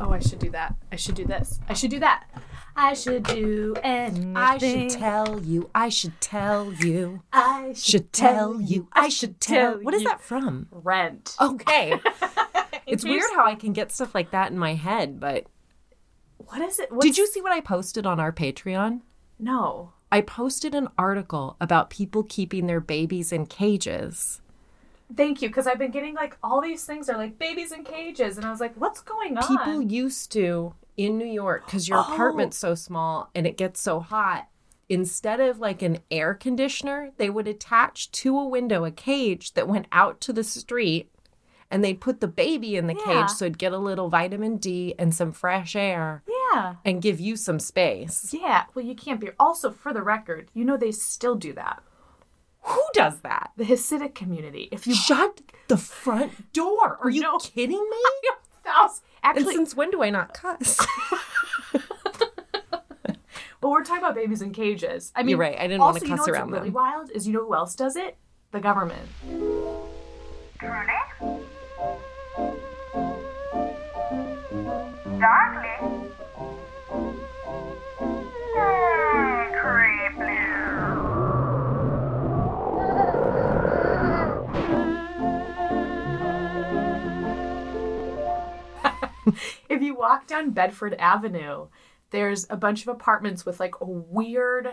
Oh, I should do that. I should do this. I should do that. I should do anything. I should tell you. I should tell you. I Should tell you. I should tell. What is that from? Rent. Okay. it's weird how I can get stuff like that in my head, but What is it? What's, did you see what I posted on our Patreon? No. I posted an article about people keeping their babies in cages. Thank you, because I've been getting like all these things are like babies in cages, and I was like, what's going on? People used to in New York because your Oh. apartment's so small and it gets so hot. Instead of like an air conditioner, they would attach to a window a cage that went out to the street and they'd put the baby in the Yeah. cage so it'd get a little vitamin D and some fresh air yeah. and give you some space. Yeah. Well, you can't be. Also, for the record, you know they still do that. Who does that? The Hasidic community. If you Shut the front door. Are you No. kidding me? Thousand- And actually, since when do I not cuss? but we're talking about babies in cages. I mean, You're right. I didn't wanna also, you know cuss what's around really them. wild is you know who else does it? The government. Truly? Darkly? if you walk down Bedford Avenue, there's a bunch of apartments with like a weird,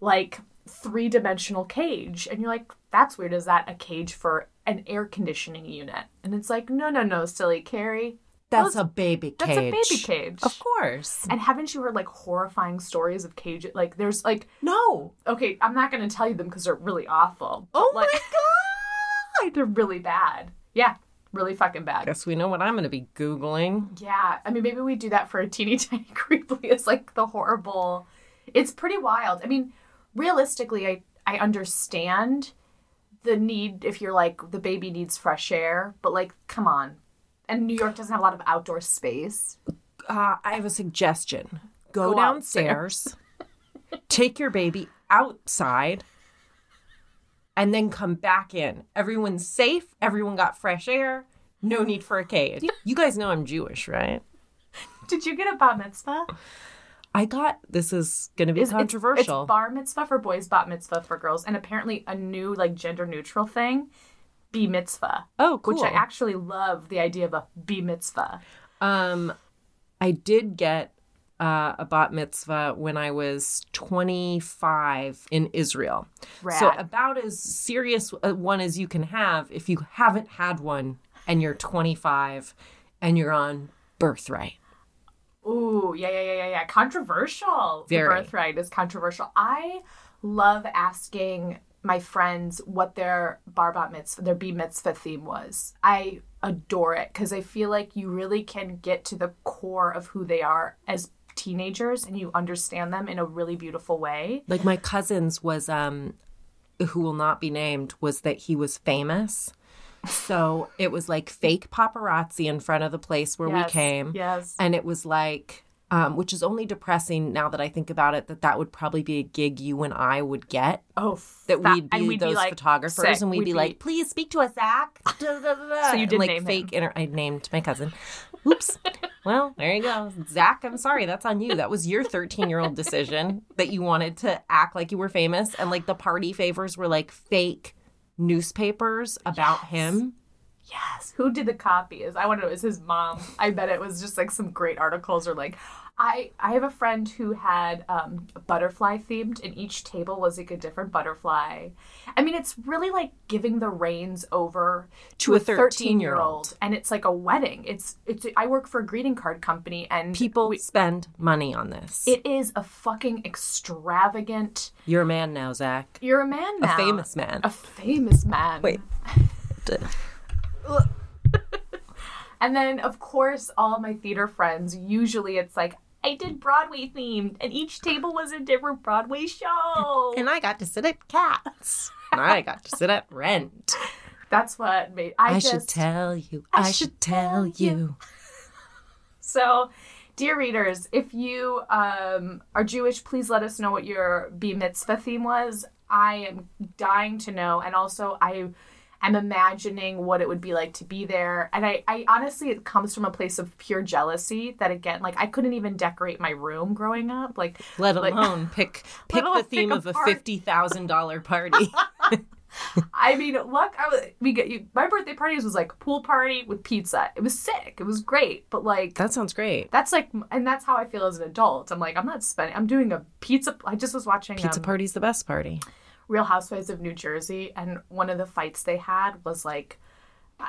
like three dimensional cage. And you're like, that's weird. Is that a cage for an air conditioning unit? And it's like, no, no, no, silly Kerry. That's Those- a baby cage. That's a baby cage. Of course. And haven't you heard like horrifying stories of cages? Like, there's like, No. okay, I'm not going to tell you them because they're really awful. but, Oh like, my god. they're really bad. Yeah, really fucking bad. Guess we know what I'm going to be Googling. Yeah, I mean, maybe we do that for a teeny tiny creeply. It's like the horrible. It's pretty wild. I mean, realistically, I I understand the need if you're like the baby needs fresh air, but like, come on. And New York doesn't have a lot of outdoor space. Uh, I have a suggestion. Go, Go downstairs, take your baby outside, and then come back in. Everyone's safe. Everyone got fresh air. No need for a cage. You guys know I'm Jewish, right? Did you get a bat mitzvah? I got this is going to be It's- it's- controversial. It's, bar mitzvah for boys, bat mitzvah for girls, and apparently a new like gender neutral thing, b mitzvah. oh, cool. Which I actually love the idea of a b mitzvah. Um, I did get uh, a bat mitzvah when I was 25 in Israel. So about as serious a one as you can have if you haven't had one and you're 25 and you're on birthright. Ooh, yeah, yeah, yeah, yeah, yeah. Controversial. The Very. birthright is controversial. I love asking my friends what their bar bat mitzvah, their b mitzvah theme was. I adore it because I feel like you really can get to the core of who they are as teenagers and you understand them in a really beautiful way. Like my cousin's was um who will not be named was that he was famous. So it was like fake paparazzi in front of the place where Yes, we came. Yes. and it was like um, which is only depressing now that I think about it that that would probably be a gig you and I would get. Oh, that we'd be we'd those like, photographers sick. and we'd, be, like please speak to us Zach. So you did like name fake inter- I named my cousin. Oops. Well there you go. Zach I'm sorry. That's on you. That was your 13 year old decision that you wanted to act like you were famous. And like the party favors were like fake newspapers about him Yes. Who did the copies? I want to know. Is his mom? I bet it was just like some great articles or like. I I have a friend who had um, butterfly themed, and each table was like a different butterfly. I mean, it's really like giving the reins over To a 13-year-old. and it's like a wedding. It's it's. I work for a greeting card company, and people we- spend money on this it is a fucking extravagant. you're a man now Zach You're a man now, a famous man a famous man. Wait. And then, of course, all my theater friends, usually it's like, I did Broadway themed, and each table was a different Broadway show. And I got to sit at Cats. And I got to sit at Rent. That's what made I, I, just should tell you. I I, should tell you. so. Dear readers, if you um, are Jewish, please let us know what your B mitzvah theme was. I am dying to know, and also I I'm imagining what it would be like to be there. And I, I honestly, it comes from a place of pure jealousy that again, like I couldn't even decorate my room growing up. Like, Let like- alone pick pick alone the theme pick of a a fifty thousand dollar party. I mean, look, I was, we get you. My birthday parties was like a pool party with pizza. It was sick. It was great. But like, that sounds great. that's like, and that's how I feel as an adult. I'm like, I'm not spending. I'm doing a pizza. I just was watching Pizza um, party's the best party. Real Housewives of New Jersey, and one of the fights they had was like,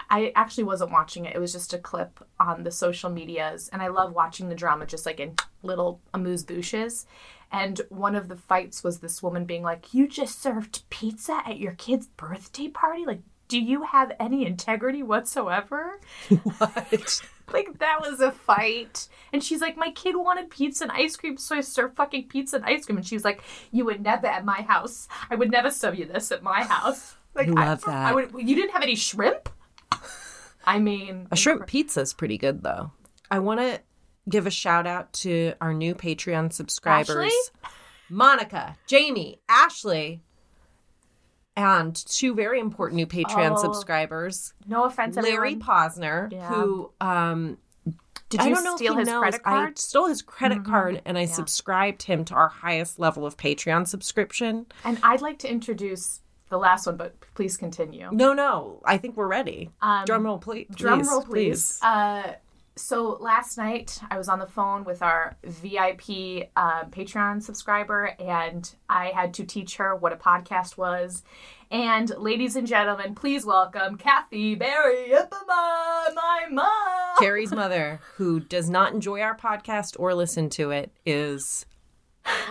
I actually wasn't watching it. It was just a clip on the social medias, and I love watching the drama just like in little amuse bouches. And one of the fights was this woman being like, "You just served pizza at your kid's birthday party? Like, do you have any integrity whatsoever?" What? Like that was a fight. And she's like, My kid wanted pizza and ice cream, so I served fucking pizza and ice cream. And she was like, You would never at my house. I would never serve you this at my house. Like I love I, that. I would you didn't have any shrimp? I mean A shrimp pizza is pretty good though. I want to give a shout out to our new Patreon subscribers. Ashley? Monica, Jamie, Ashley, and two very important new Patreon Oh. subscribers, no offense, Larry everyone. Posner, Yeah. who um Did I you steal his knows. credit I card? stole his credit Mm-hmm. card and I subscribed him to our highest level of Patreon subscription. And I'd like to introduce the last one, but please continue. No, no, I think we're ready. Um, drum roll, please. Drum roll, please. Uh, so last night I was on the phone with our VIP uh, Patreon subscriber, and I had to teach her what a podcast was. And ladies and gentlemen, please welcome Kathy Barry my mom. Kerry's mother, who does not enjoy our podcast or listen to it, is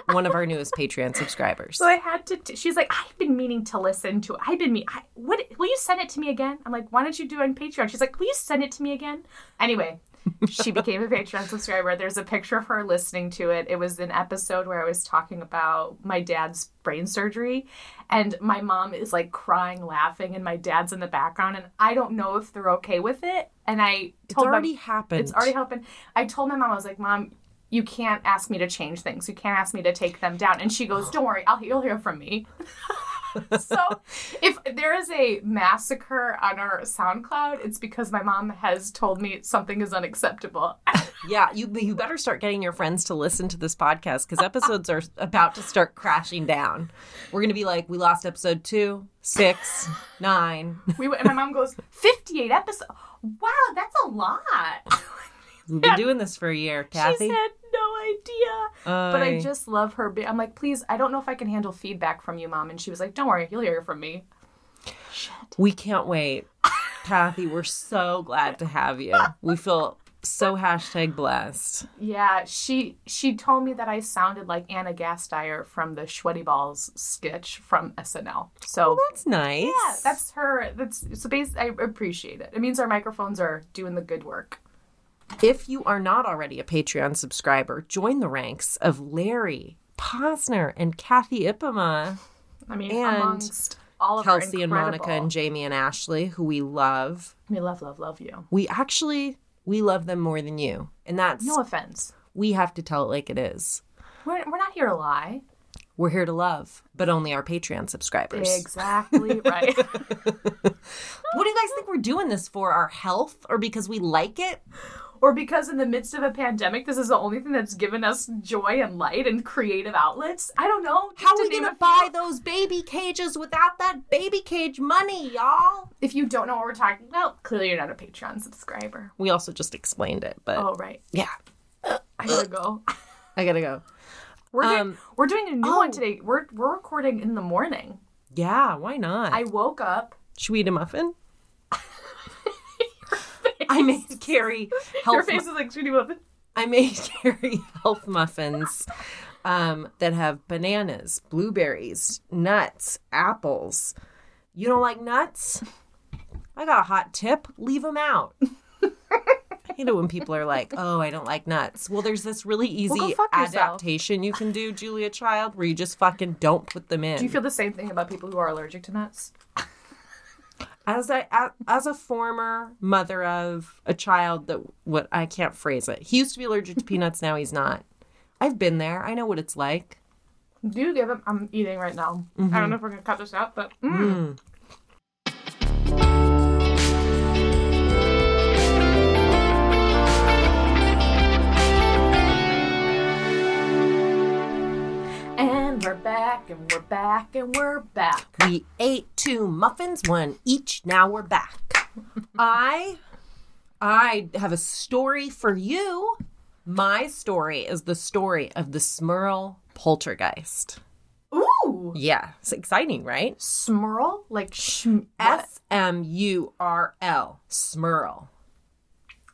one of our newest Patreon subscribers. So I had to. T- she's like, I've been meaning to listen to it. I've been me. I, what? Will you send it to me again? I'm like, why don't you do it on Patreon? She's like, will you send it to me again? Anyway, she became a Patreon subscriber. There's a picture of her listening to it. It was an episode where I was talking about my dad's brain surgery, and my mom is like crying, laughing, and my dad's in the background, and I don't know if they're okay with it. And I told It's already happened. it's already happened. I told my mom, I was like, Mom, you can't ask me to change things. You can't ask me to take them down. And she goes, Don't worry, I'll you'll hear from me. so if there is a massacre on our SoundCloud, it's because my mom has told me something is unacceptable. Yeah, you you better start getting your friends to listen to this podcast because episodes are about to start crashing down. We're gonna be like, we lost episode two, six, nine. we and my mom goes, 58 episodes. Wow, that's a lot. We've been doing this for a year, Kathy. She had no idea. but I just love her. I'm like, please, I don't know if I can handle feedback from you, mom. And she was like, don't worry, you'll hear from me. Shit. We can't wait. Kathy, we're so glad to have you. We feel so hashtag blessed. Yeah, she she told me that I sounded like Ana Gasteyer from the Schweddy Balls sketch from SNL. So Well, that's nice. yeah, that's her. That's so. Bas- I appreciate it. It means our microphones are doing the good work. If you are not already a Patreon subscriber, join the ranks of Larry Posner and Kathy Ipema, I mean, And amongst all of Kelsey and Monica and Jamie and Ashley, who we love. we love, love, love you. We actually we love them more than you, and that's No offense. we have to tell it like it is. We're we're not here to lie. We're here to love, but only our Patreon subscribers. Exactly right. What do you guys think we're doing this for? Our health, or because we like it? Or because in the midst of a pandemic, this is the only thing that's given us joy and light and creative outlets. I don't know. How Just are we gonna a few. buy those baby cages without that baby cage money, y'all? If you don't know what we're talking about, clearly you're not a Patreon subscriber. We also just explained it, but Oh right. yeah, I gotta go. I gotta go. We're doing, Um, we're doing a new oh. one today. We're we're recording in the morning. Yeah, why not? I woke up. Should we eat a muffin? I made Kerry health. Your face is like Sweetie Muffin. I made Kerry health muffins um, that have bananas, blueberries, nuts, apples. You don't like nuts? I got a hot tip. Leave them out. I hate it when people are like, "Oh, I don't like nuts." Well, there's this really easy yourself. adaptation you can do, Julia Child, where you just fucking don't put them in. Do you feel the same thing about people who are allergic to nuts? As a as a former mother of a child that what I can't phrase it. He used to be allergic to peanuts, now he's not. I've been there. I know what it's like. Do you give him? I'm eating right now. I don't know if we're gonna cut this out, but mm. Mm. Back and we're back and we're back. We ate two muffins, one each. Now we're back. I I have a story for you. My story is the story of the Smurl poltergeist. Ooh. Yeah, it's exciting, right? Smurl? Like shm- S M U R L. Smurl.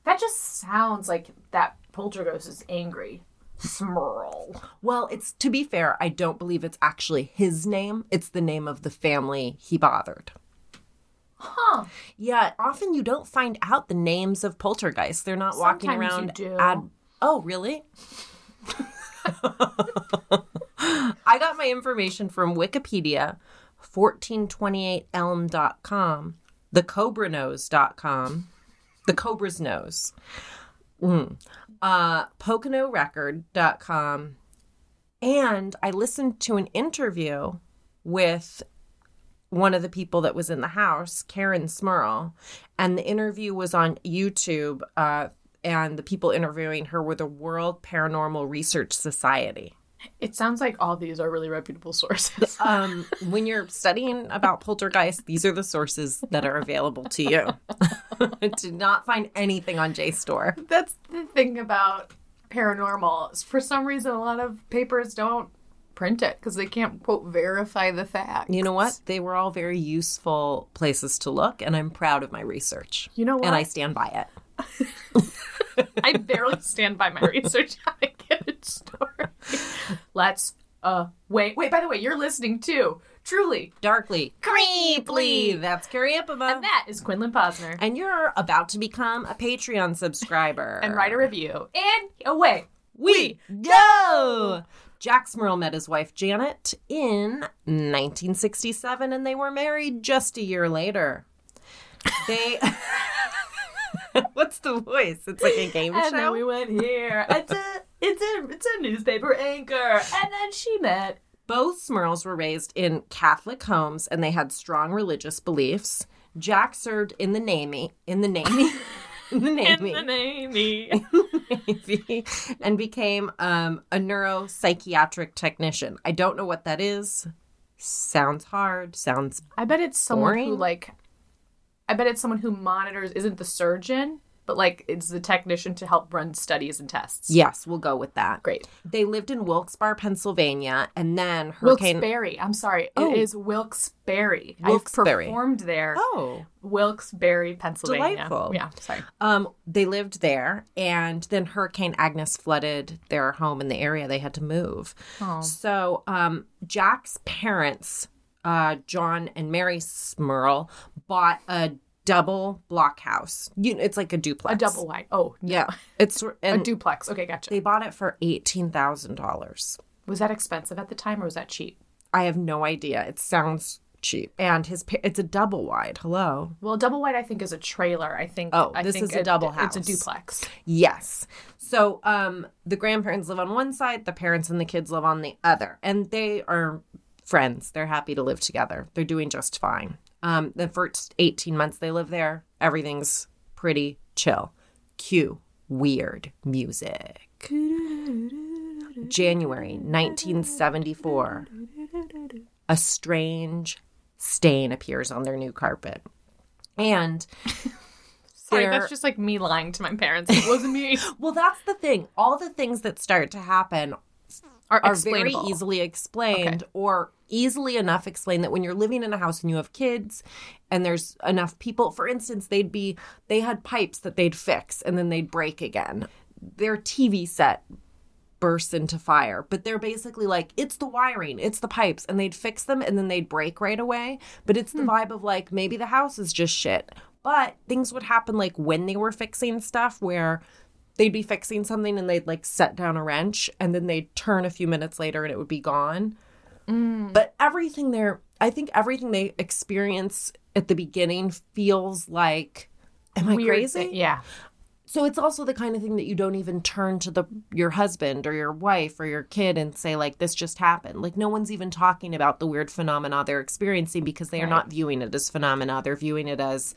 That just sounds like that poltergeist is angry. Smurl. Well, it's to be fair, I don't believe it's actually his name. It's the name of the family he bothered. Huh. Yeah, often you don't find out the names of poltergeists. They're not walking Sometimes you around. do. ad- oh, really? I got my information from Wikipedia, 1428elm.com, thecobrasnose.com, the Cobra's Nose, mm. Uh, PoconoRecord.com, and I listened to an interview with one of the people that was in the house, Karen Smurl, and the interview was on YouTube. Uh, and the people interviewing her were the World Paranormal Research Society. It sounds like all these are really reputable sources. Um, when you're studying about poltergeist, these are the sources that are available to you. Did not find anything on JSTOR. That's the thing about paranormal. For some reason, a lot of papers don't print it because they can't quote verify the fact. You know what? They were all very useful places to look, and I'm proud of my research. You know what? And I stand by it. I barely stand by my research given story. Let's uh wait wait. By the way, you're listening to Truly, Darkly, creeply. That's Kerry Ipema. and that is Quinlan Posner. and you're about to become a Patreon subscriber. And write a review. And away. we go. Jack Smurl met his wife Janet in 1967, and they were married just a year later. They. What's the voice? It's like a game And show. then we went here. It's a it's a newspaper anchor. And then she met. Both Smurls were raised in Catholic homes, and they had strong religious beliefs. Jack served in the Navy, in the Navy, in the Navy. In the Navy. Navy and became um, a neuropsychiatric technician. I don't know what that is. Sounds hard. Sounds I bet it's someone who like I bet it's someone who monitors isn't the surgeon, but like it's the technician to help run studies and tests. yes. We'll go with that. Great. They lived in Wilkes-Barre, Pennsylvania, and then Hurricane. Wilkes-Barre. I'm sorry. Oh. It is Wilkes-Barre. Wilkes-Barre. I've performed there. Oh, Wilkes-Barre, Pennsylvania. Delightful. Yeah, sorry. um, they lived there, and then Hurricane Agnes flooded their home in the area. They had to move. Oh. So, um, Jack's parents, uh, John and Mary Smurl, bought a double block house. You, it's like a duplex. A double wide. Oh, no. Yeah, it's A duplex. Okay, gotcha. they bought it for eighteen thousand dollars. Was that expensive at the time or was that cheap? I have no idea. It sounds cheap, and his pa- it's a double wide. Hello. Well, double wide I think is a trailer. I think Oh, I this think is a it- double house. It's a duplex. Yes. So um the grandparents live on one side, the parents and the kids live on the other. And they are friends. They're happy to live together. They're doing just fine. Um the first 18 months they live there, everything's pretty chill. Cue weird music. January 1974. A strange stain appears on their new carpet. And Sorry, that's just like me lying to my parents. It wasn't me. well, that's the thing. All the things that start to happen Are, are very easily explained Okay. or easily enough explain that when you're living in a house and you have kids and there's enough people for instance they'd be they had pipes that they'd fix and then they'd break again. Their tv set bursts into fire but they're basically like it's the wiring it's the pipes and they'd fix them and then they'd break right away. But it's the hmm. vibe of like maybe the house is just shit. But things would happen like when they were fixing stuff where they'd be fixing something and they'd like set down a wrench and then they'd turn a few minutes later and it would be gone. Mm. But everything there, I think everything they experience at the beginning feels like, am I Weird crazy? thing- Yeah. So it's also the kind of thing that you don't even turn to the your husband or your wife or your kid and say like this just happened. Like no one's even talking about the weird phenomena they're experiencing because they are Right. not viewing it as phenomena. They're viewing it as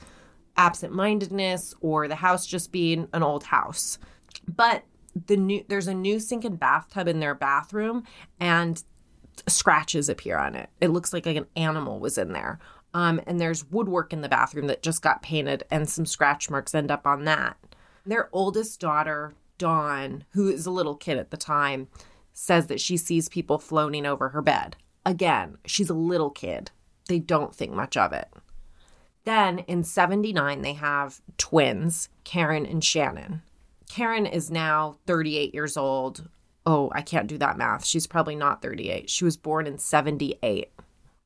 absent-mindedness or the house just being an old house. But the new there's a new sink and bathtub in their bathroom and scratches appear on it. It looks like, like an animal was in there. Um, and there's woodwork in the bathroom that just got painted, and some scratch marks end up on that. Their oldest daughter, Dawn, who is a little kid at the time, says that she sees people floating over her bed. Again, she's a little kid. They don't think much of it. Then in 79, they have twins, Karen and Shannon. Karen is now 38 years old. Oh, I can't do that math. She's probably not 38. She was born in 78.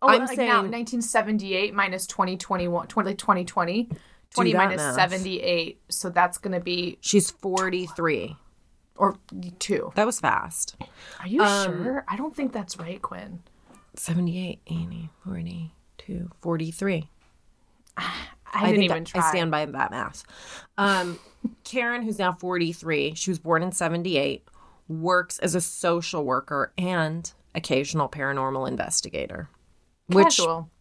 Oh, I'm like saying- now 1978 minus 2021, 20, 2020. 20 minus math. 78. So that's going to be, She's 43. or two. That was fast. Are you Um, sure? I don't think that's right, Quinn. 78, 80, 42, 43. I, didn't even that- try. I stand by that math. Um, Karen, who's now 43, she was born in 78, works as a social worker and occasional paranormal investigator. Which,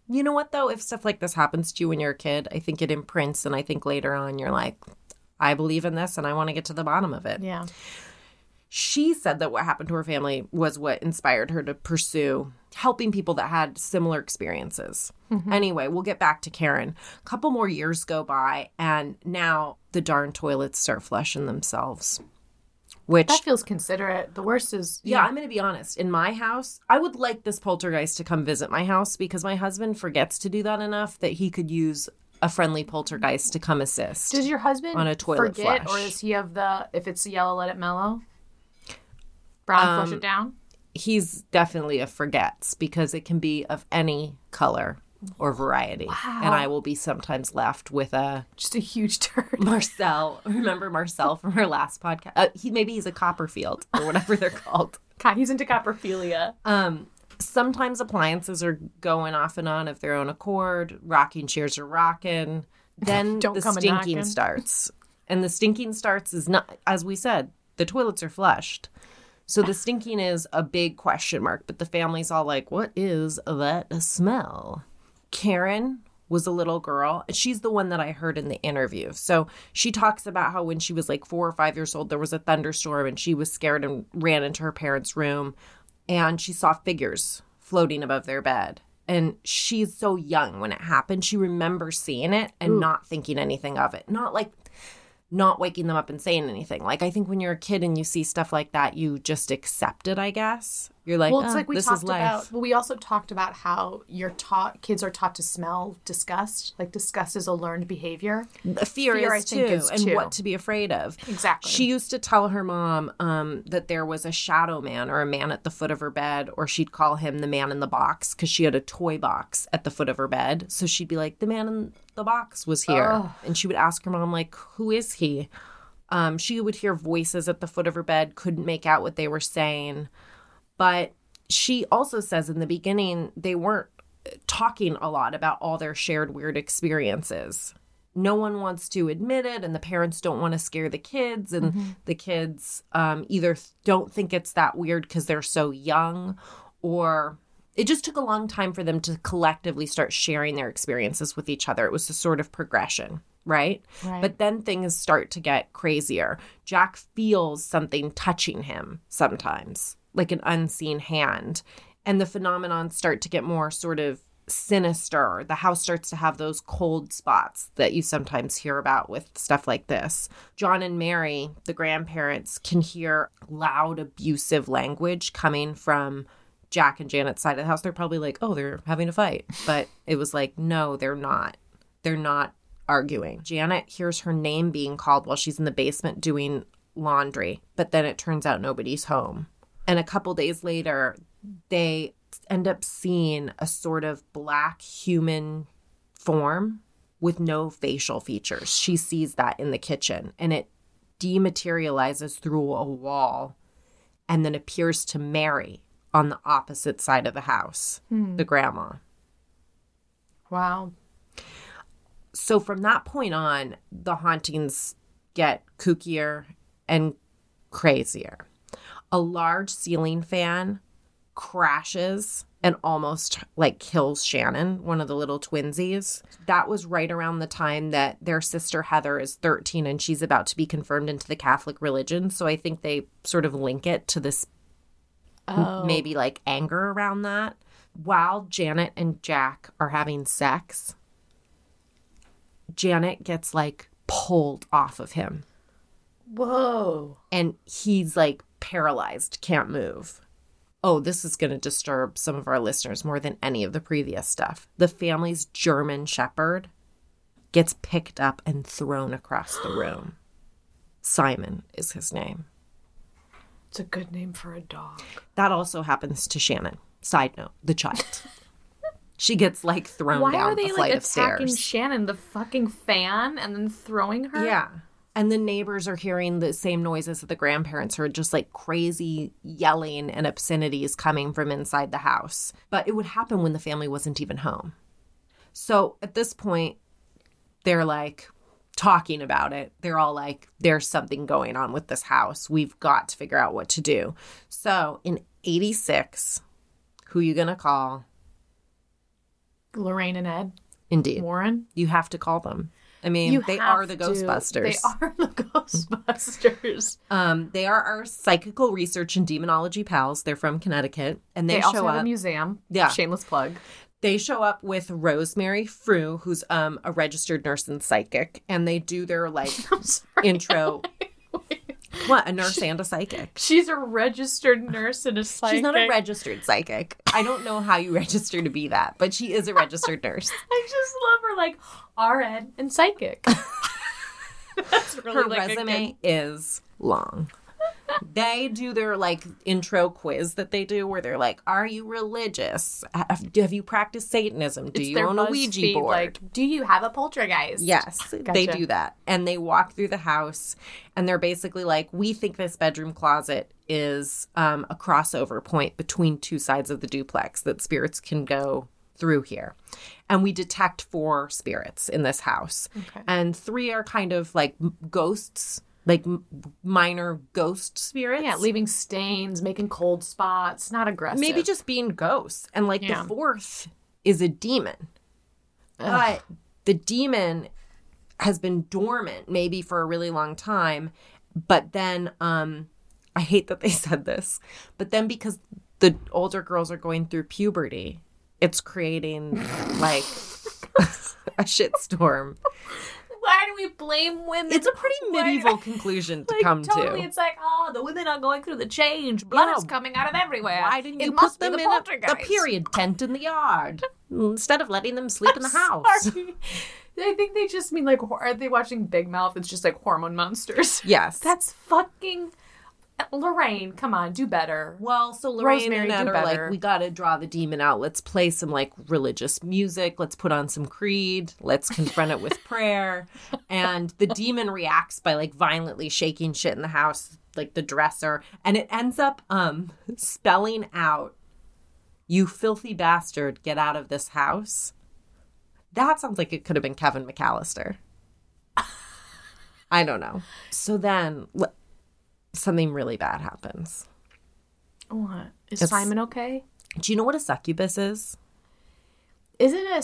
you know what, though? If stuff like this happens to you when you're a kid, I think it imprints. And I think later on, you're like, I believe in this and I want to get to the bottom of it. Yeah. She said that what happened to her family was what inspired her to pursue helping people that had similar experiences. Mm-hmm. Anyway, we'll get back to Karen. A couple more years go by, and now the darn toilets start flushing themselves. Which, That feels considerate. The worst is, yeah, I'm going to be honest. In my house, I would like this poltergeist to come visit my house because my husband forgets to do that enough that he could use a friendly poltergeist to come assist. Does your husband On a toilet forget, flush. or is he of the if it's yellow, let it mellow? Brown, flush Um, it down. he's definitely a forgets because it can be of any color or variety. And I will be sometimes left with a Just a huge turd. Marcel. Remember Marcel from her last podcast? Uh, he maybe he's a Copperfield or whatever they're called. God, he's into coprophilia. Um, sometimes appliances are going off and on of their own accord. Rocking chairs are rocking. Then the stinking starts, and the stinking starts is not as we said. The toilets are flushed. So the stinking is a big question mark, but the family's all like, what is that smell? Karen was a little girl. She's the one that I heard in the interview. So she talks about how when she was like four or five years old, there was a thunderstorm and she was scared and ran into her parents' room and she saw figures floating above their bed. And she's so young when it happened. She remembers seeing it and not thinking anything of it. Not like not waking them up and saying anything. Like I think when you're a kid and you see stuff like that, you just accept it, I guess. You're like, Well, it's "Oh, like we this talked is life. about. Well, we also talked about how you're taught kids are taught to smell disgust. Like disgust is a learned behavior. The fear, Fear, is I think, too, is and too. what to be afraid of. Exactly. She used to tell her mom um, that there was a shadow man or a man at the foot of her bed, or she'd call him the man in the box because she had a toy box at the foot of her bed. So she'd be like, "The man in the box was here," and she would ask her mom, like, "Who is he?" Um, she would hear voices at the foot of her bed, couldn't make out what they were saying, but she also says in the beginning they weren't talking a lot about all their shared weird experiences. No one wants to admit it, and the parents don't want to scare the kids, and the kids um, either don't think it's that weird because they're so young, or it just took a long time for them to collectively start sharing their experiences with each other. It was a sort of progression, right? Right. But then things start to get crazier. Jack feels something touching him sometimes, like an unseen hand. And the phenomenon start to get more sort of sinister. The house starts to have those cold spots that you sometimes hear about with stuff like this. John and Mary, the grandparents, can hear loud, abusive language coming from Jack and Janet's side of the house. They're probably like, oh, they're having a fight. But it was like, no, they're not. They're not arguing. Janet hears her name being called while she's in the basement doing laundry, but then it turns out nobody's home. And a couple days later, they end up seeing a sort of black human form with no facial features. She sees that in the kitchen and it dematerializes through a wall and then appears to Mary on the opposite side of the house, hmm. the grandma. wow. so from that point on, the hauntings get kookier and crazier. A large ceiling fan crashes and almost like kills Shannon, one of the little twinsies. That was right around the time that their sister Heather is 13 and she's about to be confirmed into the Catholic religion. So I think they sort of link it to this Oh. maybe like anger around that. While Janet and Jack are having sex, Janet gets like pulled off of him Whoa. and he's like paralyzed, can't move. Oh, this is going to disturb some of our listeners more than any of the previous stuff. The family's German shepherd gets picked up and thrown across the room. Simon is his name. It's a good name for a dog. That also happens to Shannon. Side note, the child. she gets like thrown Why down are a they flight like of attacking stairs. Shannon, the fucking fan, and then throwing her? Yeah. And the neighbors are hearing the same noises that the grandparents heard, just like crazy yelling and obscenities coming from inside the house. But it would happen when the family wasn't even home. So at this point, they're like talking about it. They're all like, there's something going on with this house. We've got to figure out what to do. So in 86, who you going to call? Lorraine and Ed Indeed. Warren. You have to call them. I mean, You they are the to. Ghostbusters. They are the Ghostbusters. Um, they are our psychical research and demonology pals. They're from Connecticut, and they, They, show also have up. a museum. Yeah. Shameless plug. They show up with Rosemary Frew, who's um a registered nurse and psychic, and they do their like intro. what a nurse and a psychic. She's a registered nurse and a psychic. She's not a registered psychic. I don't know how you register to be that, but she is a registered nurse. I just love her like RN and psychic. That's really Her like resume is long. They do their like intro quiz that they do where they're like, Are you religious? Have, have you practiced Satanism? Do It's you own a Ouija board? Like, do you have a poltergeist? Yes, they do that. And they walk through the house and they're basically like, we think this bedroom closet is um, a crossover point between two sides of the duplex that spirits can go through here. And we detect four spirits in this house. Okay. And three are kind of like ghosts, like minor ghost spirits. Yeah, leaving stains, making cold spots, not aggressive. Maybe just being ghosts. And like Yeah. the fourth is a demon. But the demon has been dormant maybe for a really long time. But then um I hate that they said this, but then because the older girls are going through puberty, it's creating like a shitstorm. Why do we blame women? It's a pretty medieval conclusion to Like, come totally, to. it's like, oh, the women are going through the change. Blood Yeah. is coming out of everywhere. Why didn't it you put them the in a, a period tent in the yard instead of letting them sleep in the house? Sorry. I think they just mean like, are they watching Big Mouth? It's just like hormone monsters. Yes. That's fucking Lorraine. Come on, do better. Well, so Lorraine Rosemary, and do Ed are better. like, we gotta draw the demon out. Let's play some like religious music. Let's put on some Creed. Let's confront it with prayer. And the demon reacts by like violently shaking shit in the house, like the dresser, and it ends up um spelling out, "You filthy bastard, get out of this house." That sounds like it could have been Kevin McAllister. I don't know. So then l- something really bad happens. What is It's- Simon okay? Do you know what a succubus is? Isn't a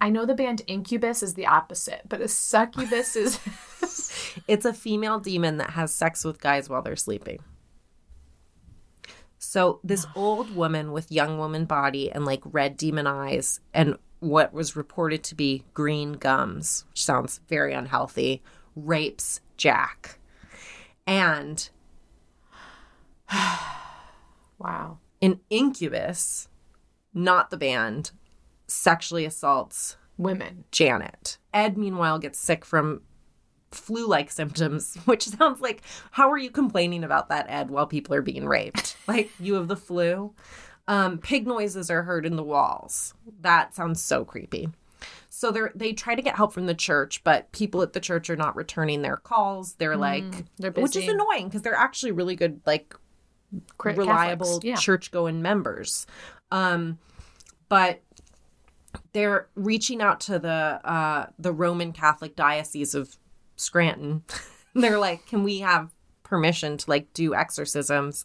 I know the band Incubus is the opposite, but a succubus is It's a female demon that has sex with guys while they're sleeping. So this old woman with young woman body and like red demon eyes and what was reported to be green gums, which sounds very unhealthy, rapes Jack. And wow. An Incubus, not the band, sexually assaults Women. Janet. Ed, meanwhile, gets sick from flu like symptoms, which sounds like, how are you complaining about that, Ed, while people are being raped? like, you have the flu. Um, pig noises are heard in the walls. That sounds so creepy. So they they try to get help from the church, but people at the church are not returning their calls. They're like, they're which is annoying because they're actually really good, like reliable yeah. church going members. Um, but they're reaching out to the uh, the Roman Catholic Diocese of Scranton. they're like, "Can we have permission to like do exorcisms?"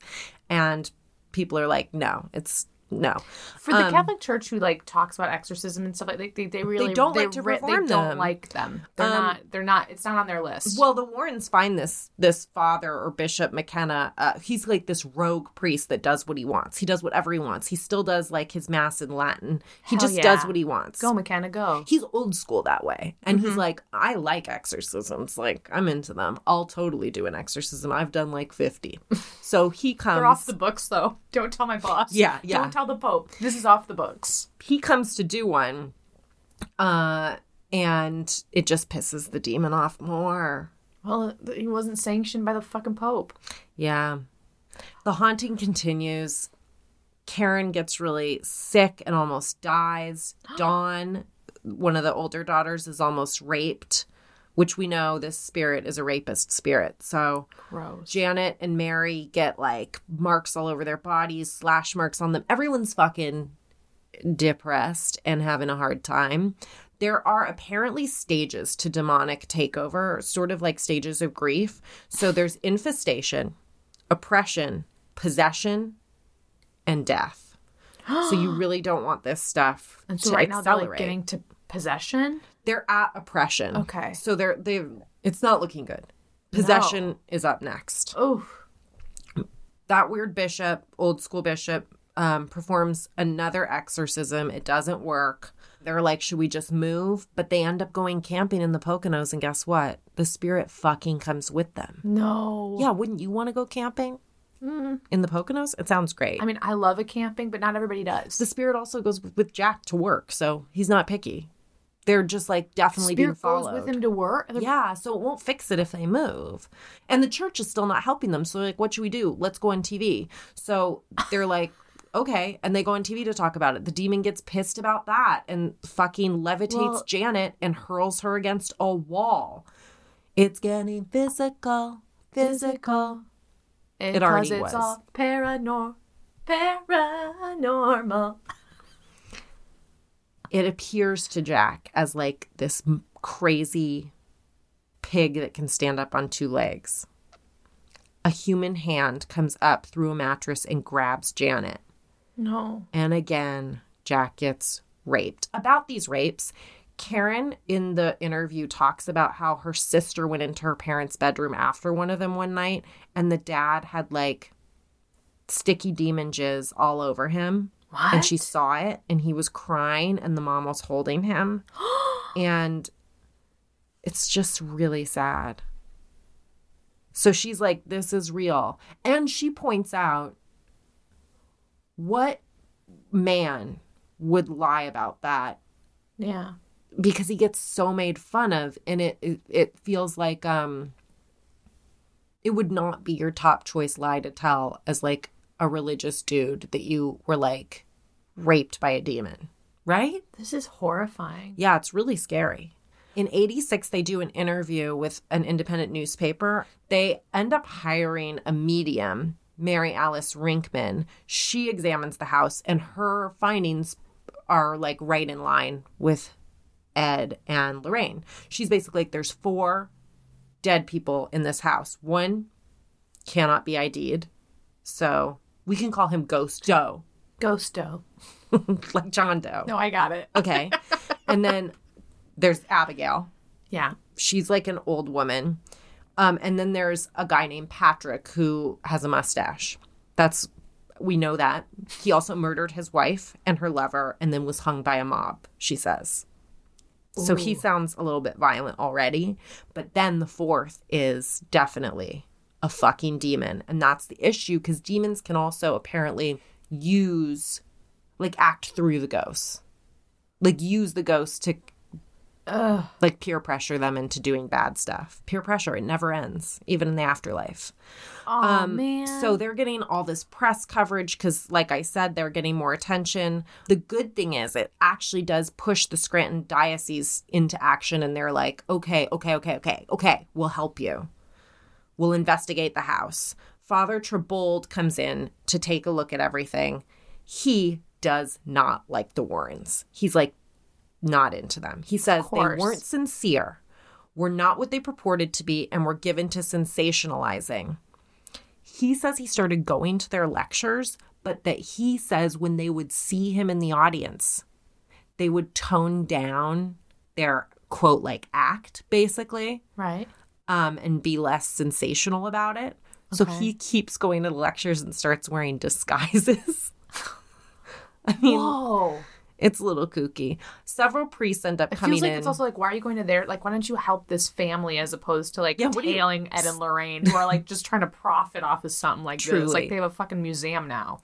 And people are like, "No, it's no. For the Um, Catholic Church who like talks about exorcism and stuff like that, they, they really don't like to re- perform they don't them. like them. They're Um, not they're not it's not on their list. Well, the Warrens find this this father or Bishop McKenna. Uh, he's like this rogue priest that does what he wants. He does whatever he wants. He still does like his mass in Latin. He Hell just yeah. does what he wants. go McKenna, go. He's old school that way, and Mm-hmm. he's like, I like exorcisms. Like I'm into them. I'll totally do an exorcism. I've done like fifty. So he comes. They're off the books though. Don't tell my boss. Yeah, yeah. Don't tell the Pope. This is off the books. he comes to do one, uh, and it just pisses the demon off more. Well, he wasn't sanctioned by the fucking Pope. Yeah. The haunting continues. Karen gets really sick and almost dies. Dawn, one of the older daughters, is almost raped, which we know this spirit is a rapist spirit. So Gross. Janet and Mary get like marks all over their bodies, slash marks on them. Everyone's fucking depressed and having a hard time. There are apparently stages to demonic takeover, sort of like stages of grief. So there's infestation, oppression, possession, and death. so you really don't want this stuff And so right now they're like getting to possession. They're at oppression. Okay. So they're they it's not looking good. Possession is up next. Oh, that weird bishop, old school bishop, um, performs another exorcism. It doesn't work. They're like, should we just move? But they end up going camping in the Poconos, and guess what? The spirit fucking comes with them. no. Yeah, wouldn't you want to go camping in the Poconos? It sounds great. I mean, I love a camping, but not everybody does. the spirit also goes with Jack to work, so he's not picky. They're just like definitely being Spirit goes followed. with him to work. Yeah, so it won't fix it if they move. And the church is still not helping them. So like, what should we do? Let's go on TV. So they're like, okay. And they go on TV to talk about it. The demon gets pissed about that and fucking levitates Well- Janet and hurls her against a wall. It's getting physical, physical. It, It already it's was. all paranor- paranormal. It appears to Jack as like this crazy pig that can stand up on two legs. A human hand comes up through a mattress and grabs Janet. No. And again, Jack gets raped. About these rapes, Karen in the interview talks about how her sister went into her parents' bedroom after one of them one night, and the dad had like sticky demon jizz all over him. What? And she saw it, and he was crying, and the mom was holding him. and it's just really sad. So she's like, This is real. And she points out what man would lie about that Yeah. because he gets so made fun of and it it, it feels like um it would not be your top choice lie to tell as like a religious dude that you were like raped by a demon right? This is horrifying. yeah it's really scary. In 86 they do an interview with an independent newspaper. They end up hiring a medium mary alice rinkman. She examines the house and her findings are like right in line with ed and lorraine. She's basically like there's four dead people in this house. One cannot be id'd so we can call him ghost doe Ghosto. like john doe No, I got it. okay and then there's abigail Yeah. she's like an old woman. Um, and then there's a guy named Patrick who has a mustache. That's we know that. He also murdered his wife and her lover and then was hung by a mob, she says. So he sounds a little bit violent already. But then the fourth is definitely a fucking demon. And that's the issue because demons can also apparently use, like, act through the ghosts. Like, use the ghosts to Ugh. like peer pressure them into doing bad stuff. Peer pressure, it never ends, even in the afterlife. Oh man. So they're getting all this press coverage because, like I said, they're getting more attention. The good thing is, it actually does push the Scranton Diocese into action, and they're like, okay, okay, okay, okay, okay, we'll help you. We'll investigate the house. Father Trabold comes in to take a look at everything. He does not like the Warrens. He's like, not into them. He says they weren't sincere, were not what they purported to be, and were given to sensationalizing. He says he started going to their lectures but that he says when they would see him in the audience, they would tone down their quote like act basically Right. Um, and be less sensational about it. So he keeps going to the lectures and starts wearing disguises. I mean, Whoa. It's a little kooky. Several priests end up It coming feels like in. it's also like, why are you going to there? Like, why don't you help this family as opposed to like Yeah, do you- tailing Ed and Lorraine, who are like just trying to profit off of something like Truly. this? Like they have a fucking museum now.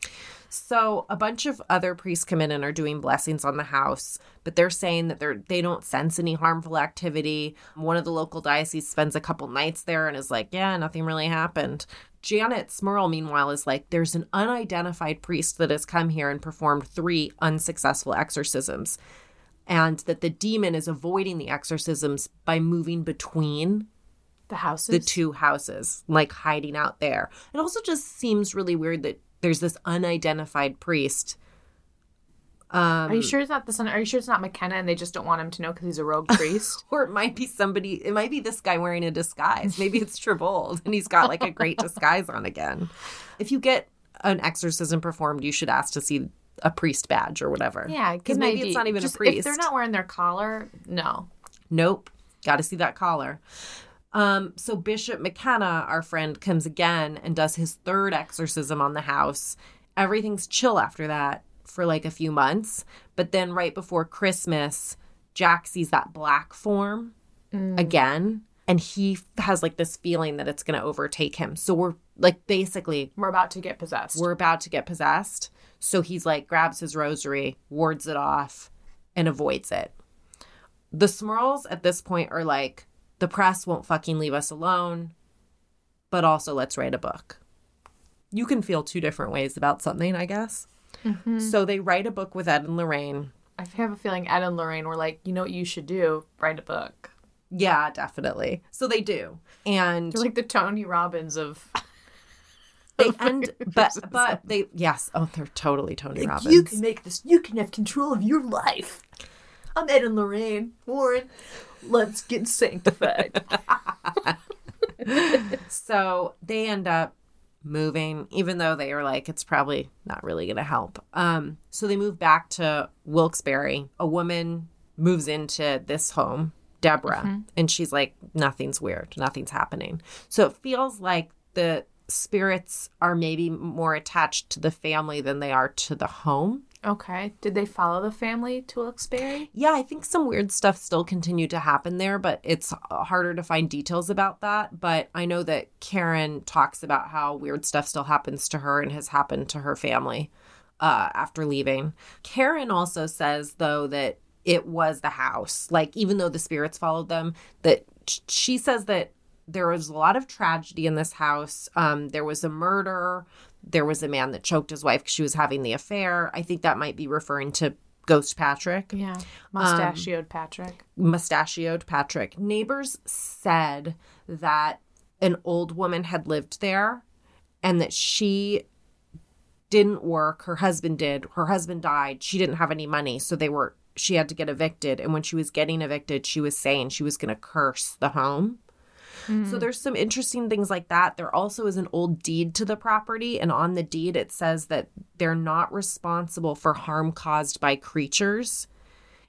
So a bunch of other priests come in and are doing blessings on the house, but they're saying that they're they don't sense any harmful activity. One of the local dioceses spends a couple nights there and is like, yeah, nothing really happened. Janet Smurl, meanwhile, is like, there's an unidentified priest that has come here and performed three unsuccessful exorcisms. And that the demon is avoiding the exorcisms by moving between The houses. the two houses, like hiding out there. It also just seems really weird that there's this unidentified priest. Um, Are you sure it's not this? Are you sure it's not McKenna and they just don't want him to know because he's a rogue priest? Or it might be somebody, it might be this guy wearing a disguise. Maybe it's Trabold and he's got like a great disguise on again. If you get an exorcism performed, you should ask to see a priest badge or whatever. yeah, Because maybe it's not even Just- a priest. If they're not wearing their collar, no. Nope. Got to see that collar. Um, so Bishop McKenna, our friend, comes again and does his third exorcism on the house. Everything's chill after that for like a few months. But then right before Christmas, Jack sees that black form mm. again. And he has like this feeling that it's going to overtake him. So we're like basically We're about to get possessed. we're about to get possessed. So he's like grabs his rosary, wards it off, and avoids it. The Smurls at this point are like, the press won't fucking leave us alone, but also let's write a book. You can feel two different ways about something, I guess. Mm-hmm. So they write a book with Ed and Lorraine. I have a feeling Ed and Lorraine were like, you know what you should do? Write a book. Yeah, definitely. So they do. And They're like the Tony Robbins of. they end, but, but they, yes, oh, they're totally Tony Robbins. You can make this. You can have control of your life. I'm Ed and Lorraine Warren. Let's get sanctified. So they end up moving, even though they are like, it's probably not really going to help. Um, so they move back to Wilkes-Barre. A woman moves into this home, Deborah, and she's like, nothing's weird, nothing's happening. So it feels like the spirits are maybe more attached to the family than they are to the home. Okay. Did they follow the family to Wilkes-Barre? Yeah, I think some weird stuff still continued to happen there, but it's uh, harder to find details about that. But I know that Karen talks about how weird stuff still happens to her and has happened to her family uh, after leaving. Karen also says, though, that it was the house. Like, even though the spirits followed them, that she says that there was a lot of tragedy in this house. Um, there was a murder. There was a man that choked his wife because she was having the affair. I think that might be referring to Ghost Patrick Yeah. Um, mustachioed Patrick. mustachioed Patrick. Neighbors said that an old woman had lived there and that she didn't work. Her husband did. Her husband died. She didn't have any money. So they were, she had to get evicted. And when she was getting evicted, she was saying she was going to curse the home. So mm-hmm. there's some interesting things like that. There also is an old deed to the property, and on the deed it says that they're not responsible for harm caused by creatures.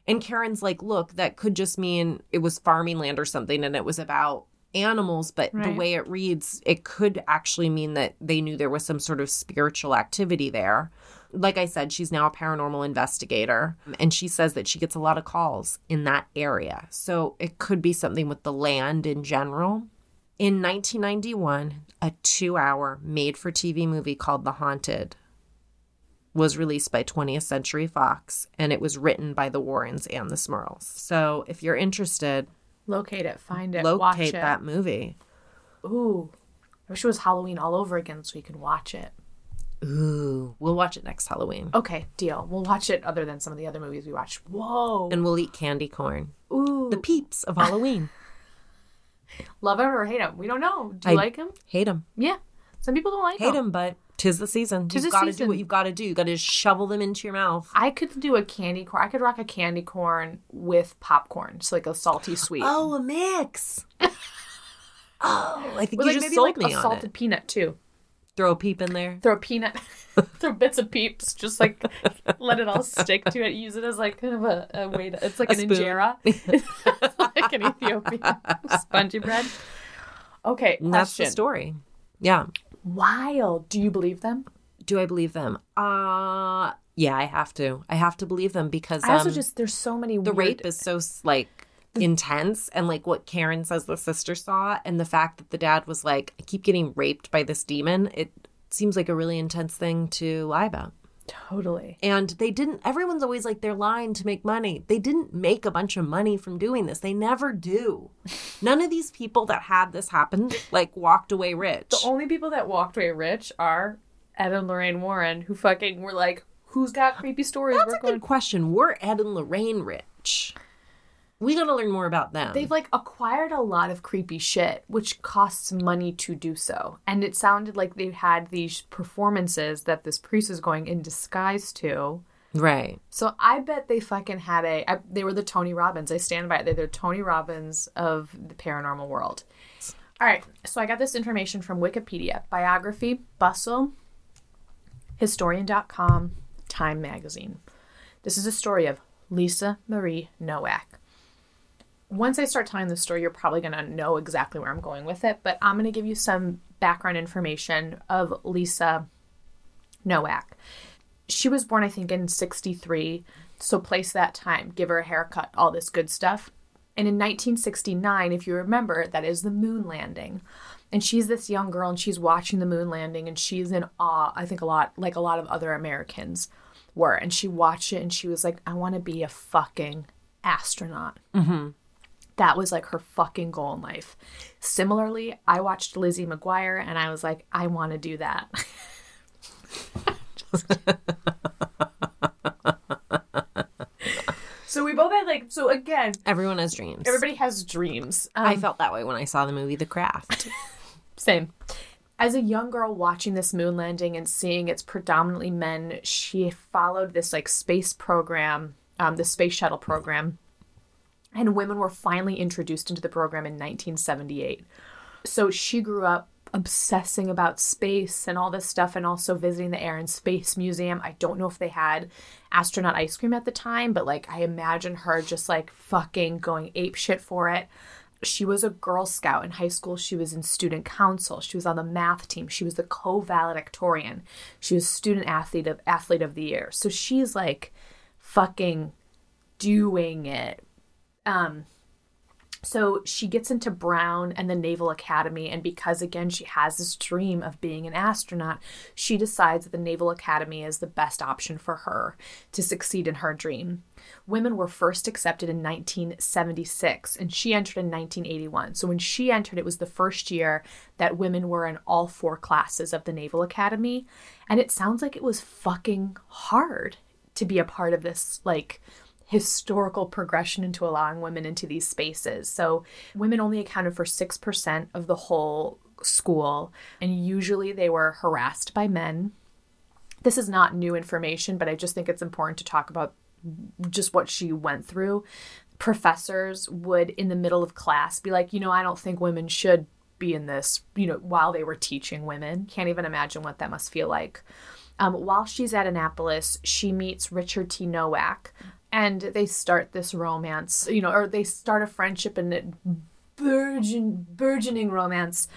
And Karen's like, look, that could just mean it was farming land or something and it was about animals, but the way it reads, it could actually mean that they knew there was some sort of spiritual activity there. Like I said, she's now a paranormal investigator and she says that she gets a lot of calls in that area. So it could be something with the land in general. In 1991, a two hour made for TV movie called The Haunted was released by 20th Century Fox and it was written by the Warrens and the Smurls. So if you're interested, Locate it. Find it. watch locate it. that movie. Ooh. I wish it was Halloween all over again so we could watch it. Ooh, we'll watch it next Halloween. Okay, deal. We'll watch it other than some of the other movies we watched. Whoa. And we'll eat candy corn. Ooh. The peeps of Halloween. Love it or hate him? We don't know. Do you I- like him? Hate them. Yeah. Some people don't like them. Hate him. them, but tis the season. Tis you've the got to do season. what you've got to do. You got to shovel them into your mouth. I could do a candy corn. I could rock a candy corn with popcorn, so like a salty sweet. Oh, a mix. oh, I think With you like just maybe sold like me a on salted it. peanut too. Throw a peep in there. throw a peanut, throw bits of peeps, just like let it all stick to it. Use it as like kind of a, a way to. It's like A an spoon. injera, It's like an Ethiopian spongy bread. Okay, And that's the story. Yeah. Wild. Do you believe them? Do I believe them? Uh yeah, I have to. I have to believe them because I also um, just there's so many the weird, rape is so like intense and like what Karen says the sister saw and the fact that the dad was like I keep getting raped by this demon, it seems like a really intense thing to lie about. totally. And they didn't everyone's always like they're lying to make money. They didn't make a bunch of money from doing this. They never do. None of these people that had this happen like walked away rich. The only people that walked away rich are Ed and Lorraine Warren, who fucking were like, "Who's got creepy stories?" That's we're a going. good question. Were Ed and Lorraine rich? We got to learn more about them. They've like acquired a lot of creepy shit, which costs money to do so. And it sounded like they had these performances that this priest was going in disguise to. right. So I bet they fucking had a. I, they were the Tony Robbins. I stand by it. They're the Tony Robbins of the paranormal world. All right. So I got this information from Wikipedia, biography, Bustle, Historian.com, Time Magazine. This is a story of Lisa Marie Nowak. Once I start telling the story, you're probably going to know exactly where I'm going with it, but I'm going to give you some background information of Lisa Nowak she was born, I think, in 63. So place that time, give her a haircut, all this good stuff. And in 1969, if you remember, that is the moon landing. And she's this young girl and she's watching the moon landing and she's in awe, I think a lot, like a lot of other Americans were. And she watched it and she was like, I want to be a fucking astronaut. Mm-hmm. That was like her fucking goal in life. Similarly, I watched Lizzie McGuire and I was like, I want to do that. so we both had like, so again, Everyone has dreams. everybody has dreams. Um, I felt that way when I saw the movie The Craft. Same. As a young girl watching this moon landing and seeing it's predominantly men, she followed this like space program, um, the space shuttle program, and women were finally introduced into the program in 1978. So she grew up obsessing about space and all this stuff and also visiting the Air and Space Museum. I don't know if they had astronaut ice cream at the time, but like I imagine her just like fucking going ape shit for it. She was a Girl Scout in high school. She was in student council. She was on the math team. She was the co-valedictorian. She was student athlete of athlete of the year. So she's like fucking doing it. Um so she gets into Brown and the Naval Academy, and because again she has this dream of being an astronaut, she decides that the Naval Academy is the best option for her to succeed in her dream. Women were first accepted in 1976, and she entered in 1981. So when she entered, it was the first year that women were in all four classes of the Naval Academy, and it sounds like it was fucking hard to be a part of this, like historical progression into allowing women into these spaces. So women only accounted for 6% of the whole school, and usually they were harassed by men. This is not new information, but I just think it's important to talk about just what she went through. Professors would, in the middle of class, be like, you know, I don't think women should be in this, you know, while they were teaching women. Can't even imagine what that must feel like. Um, while she's at Annapolis, she meets Richard T. Nowak, and they start this romance, you know, or they start a friendship and it burgeon, burgeoning romance.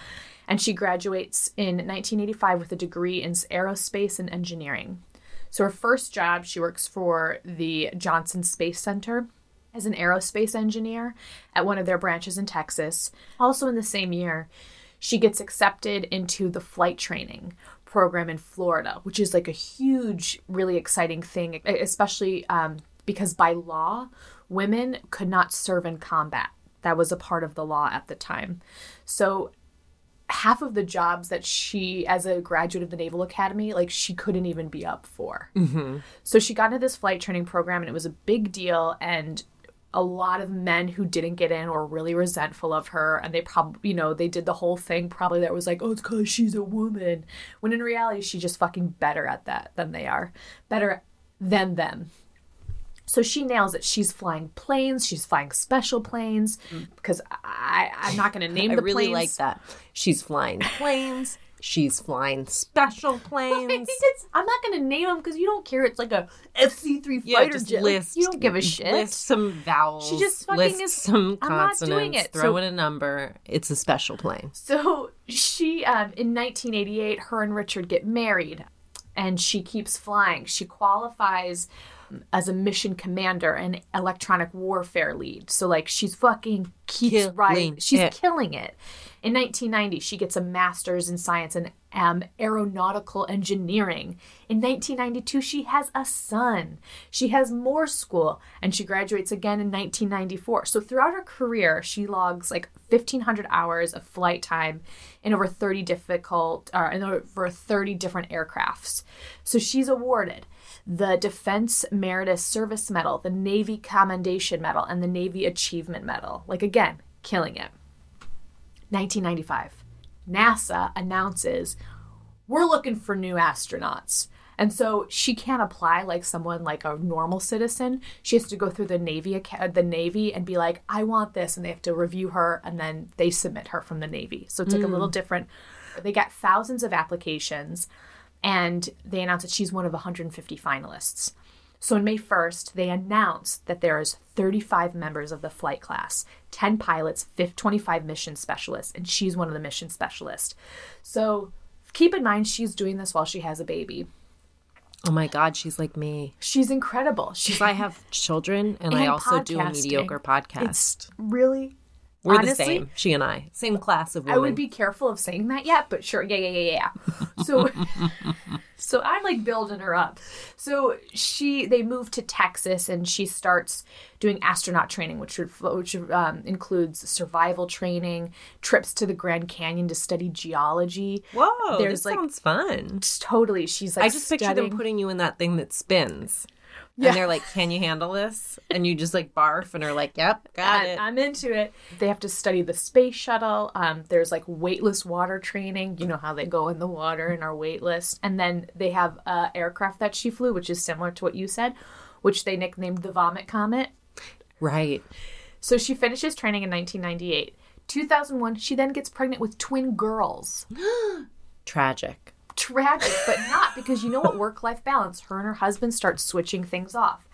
And she graduates in 1985 with a degree in aerospace and engineering. So her first job, she works for the Johnson Space Center as an aerospace engineer at one of their branches in Texas. Also in the same year, she gets accepted into the flight training program in Florida, which is like a huge, really exciting thing, especially um, because by law, women could not serve in combat. That was a part of the law at the time. So half of the jobs that she as a graduate of the naval academy like she couldn't even be up for mm-hmm. so she got into this flight training program and it was a big deal and a lot of men who didn't get in were really resentful of her and they probably you know they did the whole thing probably that was like oh it's because she's a woman when in reality she's just fucking better at that than they are better than them so she nails it. She's flying planes. She's flying special planes because I, I'm not going to name I the really planes. like that. She's flying planes. She's flying special planes. it's, I'm not going to name them because you don't care. It's like a FC3 yeah, fighter jet. List. you don't give a shit. List some vowels. She just fucking list is- some I'm not doing it. Throw So- in a number. It's a special plane. So she, um, in 1988, her and Richard get married, and she keeps flying. She qualifies as a mission commander and electronic warfare lead. So like she's fucking keeps right. She's it. killing it. In 1990, she gets a master's in science and um, aeronautical engineering. In 1992, she has a son. She has more school, and she graduates again in 1994. So throughout her career, she logs like 1,500 hours of flight time in over 30 difficult, or in over 30 different aircrafts. So she's awarded the Defense Meritorious Service Medal, the Navy Commendation Medal, and the Navy Achievement Medal. Like again, killing it. 1995, NASA announces we're looking for new astronauts. And so she can't apply like someone like a normal citizen. She has to go through the Navy the Navy and be like, "I want this," and they have to review her, and then they submit her from the Navy. So it's like a little mm. different. They got thousands of applications, and they announced that she's one of 150 finalists. So on May 1st, they announced that there is 35 members of the flight class, 10 pilots, 25 mission specialists, and she's one of the mission specialists. So keep in mind she's doing this while she has a baby. Oh my God, she's like me. She's incredible. She's I have children and, I And also do a mediocre podcast. It's really We're honestly, the same. She and I. Same class of women. I would be careful of saying that yet, but sure, yeah, yeah, yeah, yeah. So, so I'm like building her up. So she, they move to Texas, and she starts doing astronaut training, which which um, includes survival training, trips to the Grand Canyon to study geology. Whoa, There's, this like- sounds fun. Totally, she's like I just picture them putting you in that thing that spins. Yeah. And they're like, Can you handle this? And you just like barf and are like, Yep, got I- it. I'm into it. They have to study the space shuttle. Um, there's like weightless water training. You know how they go in the water and are weightless. And then they have a aircraft that she flew, which is similar to what you said, which they nicknamed the Vomit Comet. right. So she finishes training in 1998. 2001, she then gets pregnant with twin girls. Tragic. Tragic, but not because you know what work life balance. Her and her husband start switching things off.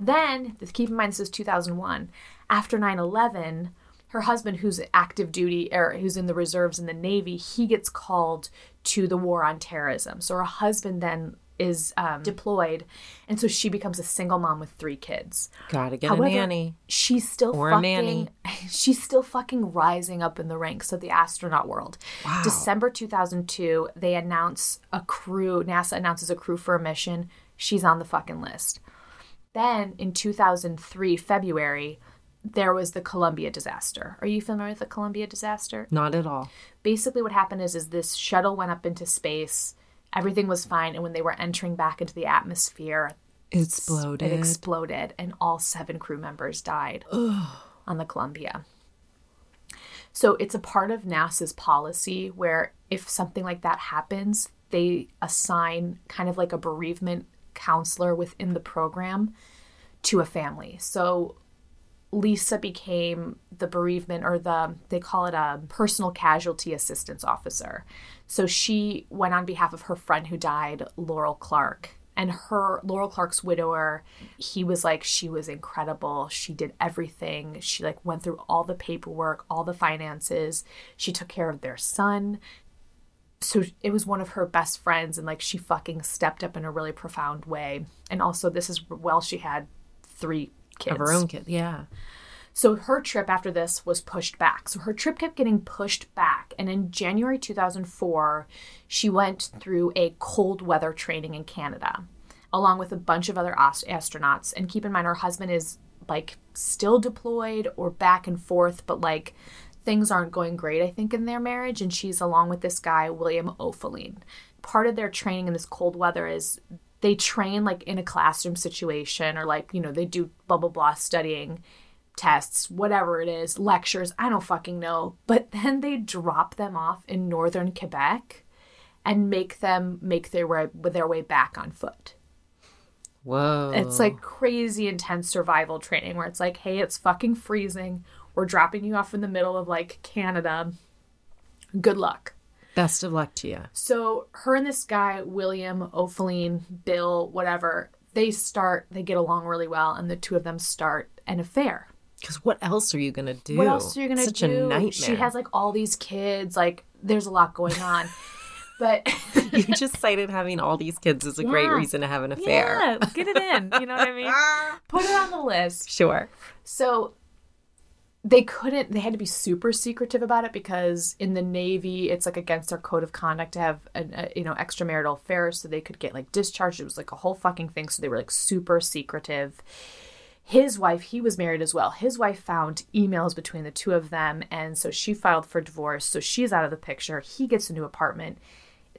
Then, keep in mind, this is 2001. After 9 11, her husband, who's active duty or who's in the reserves in the Navy, he gets called to the war on terrorism. So her husband then is um, deployed, and so she becomes a single mom with three kids. Gotta get However, a nanny. She's still Or a fucking. She's still fucking rising up in the ranks of the astronaut world. Wow. December 2002, they announce a crew. NASA announces a crew for a mission. She's on the fucking list. Then in 2003, February, there was the Columbia disaster. Are you familiar with the Columbia disaster? Not at all. basically what happened is is this shuttle went up into space everything was fine and when they were entering back into the atmosphere It exploded. it exploded and all seven crew members died on the Columbia. So it's a part of NASA's policy where if something like that happens, they assign kind of like a bereavement counselor within the program to a family. So Lisa became the bereavement or the they call it a personal casualty assistance officer. So she went on behalf of her friend who died, Laurel Clark. And her Laurel Clark's widower, he was like she was incredible. She did everything. She like went through all the paperwork, all the finances. She took care of their son. So it was one of her best friends and like she fucking stepped up in a really profound way. And also this is well she had three kids. Of her own kid. Yeah. So her trip after this was pushed back. So her trip kept getting pushed back. And in January 2004, she went through a cold weather training in Canada, along with a bunch of other ast- astronauts. And keep in mind, her husband is like still deployed or back and forth, but like things aren't going great, I think, in their marriage. And she's along with this guy, William Oefelein. Part of their training in this cold weather is they train like in a classroom situation or like, you know, they do blah, blah, blah studying tests, whatever it is, lectures, I don't fucking know. But then they drop them off in northern Quebec and make them make their way their way back on foot. Whoa. It's like crazy intense survival training where it's like, hey, it's fucking freezing. We're dropping you off in the middle of like Canada. Good luck. Best of luck to you. So her and this guy, William, Oefelein, Bill, whatever, they start, they get along really well, and the two of them start an affair. Because what else are you gonna do? What else are you gonna Such do? a nightmare. She has like all these kids, like there's a lot going on. but you just cited having all these kids as a great reason to have an affair. yeah, get it in. You know what I mean? Put it on the list. Sure. So they couldn't they had to be super secretive about it because in the navy it's like against their code of conduct to have an, a, you know extramarital affairs so they could get like discharged. It was like a whole fucking thing so they were like super secretive. His wife he was married as well. His wife found emails between the two of them and so she filed for divorce so she's out of the picture. He gets a new apartment.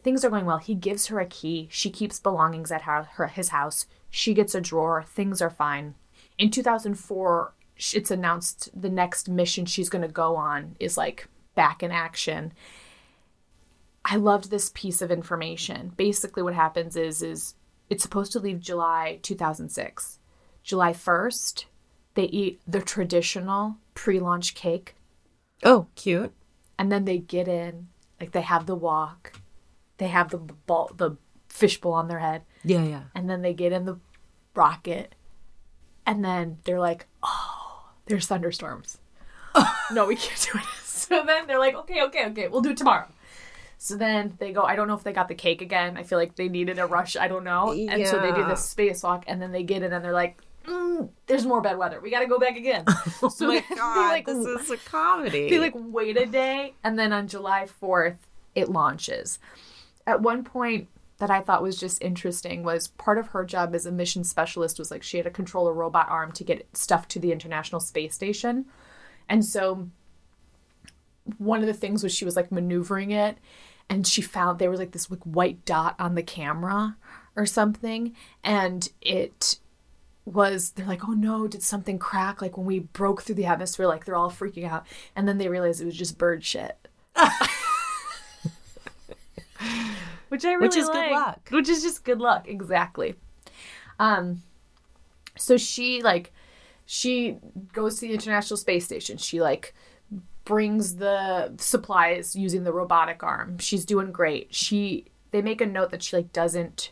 Things are going well. He gives her a key. She keeps belongings at her, her his house. She gets a drawer. Things are fine. In 2004 sh- it's announced the next mission she's going to go on is like back in action. I loved this piece of information. Basically what happens is is it's supposed to leave july 2006 july 1st they eat the traditional pre-launch cake. Oh, cute. and then they get in like they have the walk they have the ball the fishbowl on their head. Yeah, yeah. and then they get in the rocket. And then they're like oh there's thunderstorms. No we can't do it. So then they're like okay okay okay we'll do it tomorrow. So then they go i don't know if they got the cake again. I feel like they needed a rush. I don't know. And so they do this spacewalk and then they get in and they're like mm, there's more bad weather. We gotta go back again. Oh so my god, like, this is a comedy. they like wait a day and then on July 4th it launches. At one point that I thought was just interesting was part of her job as a mission specialist was like she had to control a robot arm to get stuff to the International Space Station. And so one of the things was she was like maneuvering it and she found there was like this like white dot on the camera or something and it was they're like oh no did something crack like when we broke through the atmosphere like they're all freaking out and then they realized it was just bird shit which i really Which is good luck. which is just good luck exactly. Um so she like she goes to the international space station. She like brings the supplies using the robotic arm. She's doing great. She they make a note that she like doesn't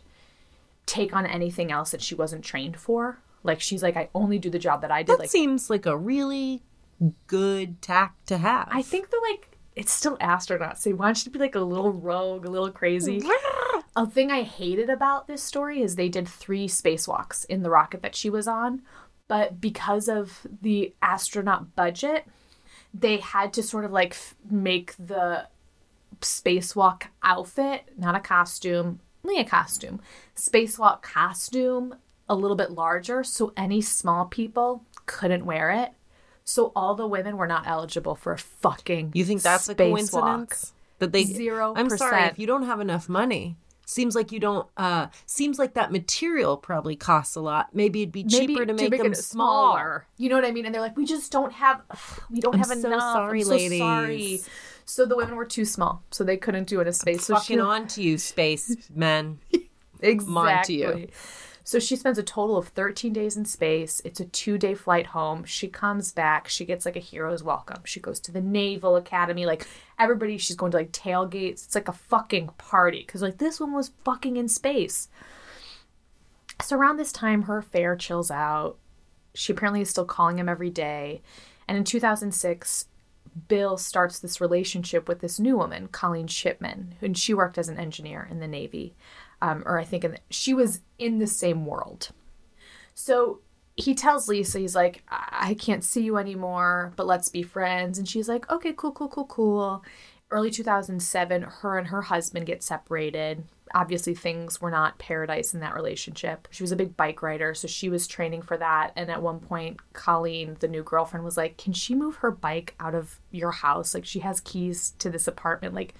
take on anything else that she wasn't trained for. Like she's like i only do the job that i did that like seems like a really good tact to have. i think the like it's still astronauts so they want you to be like a little rogue a little crazy. A thing i hated about this story is they did three spacewalks in the rocket that she was on but because of the astronaut budget they had to sort of like f- make the spacewalk outfit not a costume only a costume spacewalk costume a little bit larger so any small people couldn't wear it so all the women were not eligible for a fucking You think that's a coincidence? That they Zero I'm sorry if you don't have enough money. Seems like you don't. uh Seems like that material probably costs a lot. Maybe it'd be Maybe cheaper to make, them it smaller. You know what I mean? And they're like, we just don't have, we don't I'm have so enough. sorry, I'm so ladies. sorry. So the women were too small, so they couldn't do it in space. So Fucking on to you, space men. exactly. So she spends a total of 13 days in space. It's a two day flight home. She comes back. She gets like a hero's welcome. She goes to the Naval Academy. Like everybody, she's going to like tailgates. It's like a fucking party because like this one was fucking in space. So around this time, her affair chills out. She apparently is still calling him every day. And in 2006, Bill starts this relationship with this new woman, Colleen Shipman, and she worked as an engineer in the Navy, um, or I think in the, she was in the same world. So he tells Lisa, he's like, I-, I can't see you anymore, but let's be friends. And she's like, okay, cool, cool, cool, cool. Early 2007, her and her husband get separated. Obviously, things were not paradise in that relationship. She was a big bike rider, so she was training for that. And at one point, Colleen, the new girlfriend, was like, Can she move her bike out of your house? Like, she has keys to this apartment. Like,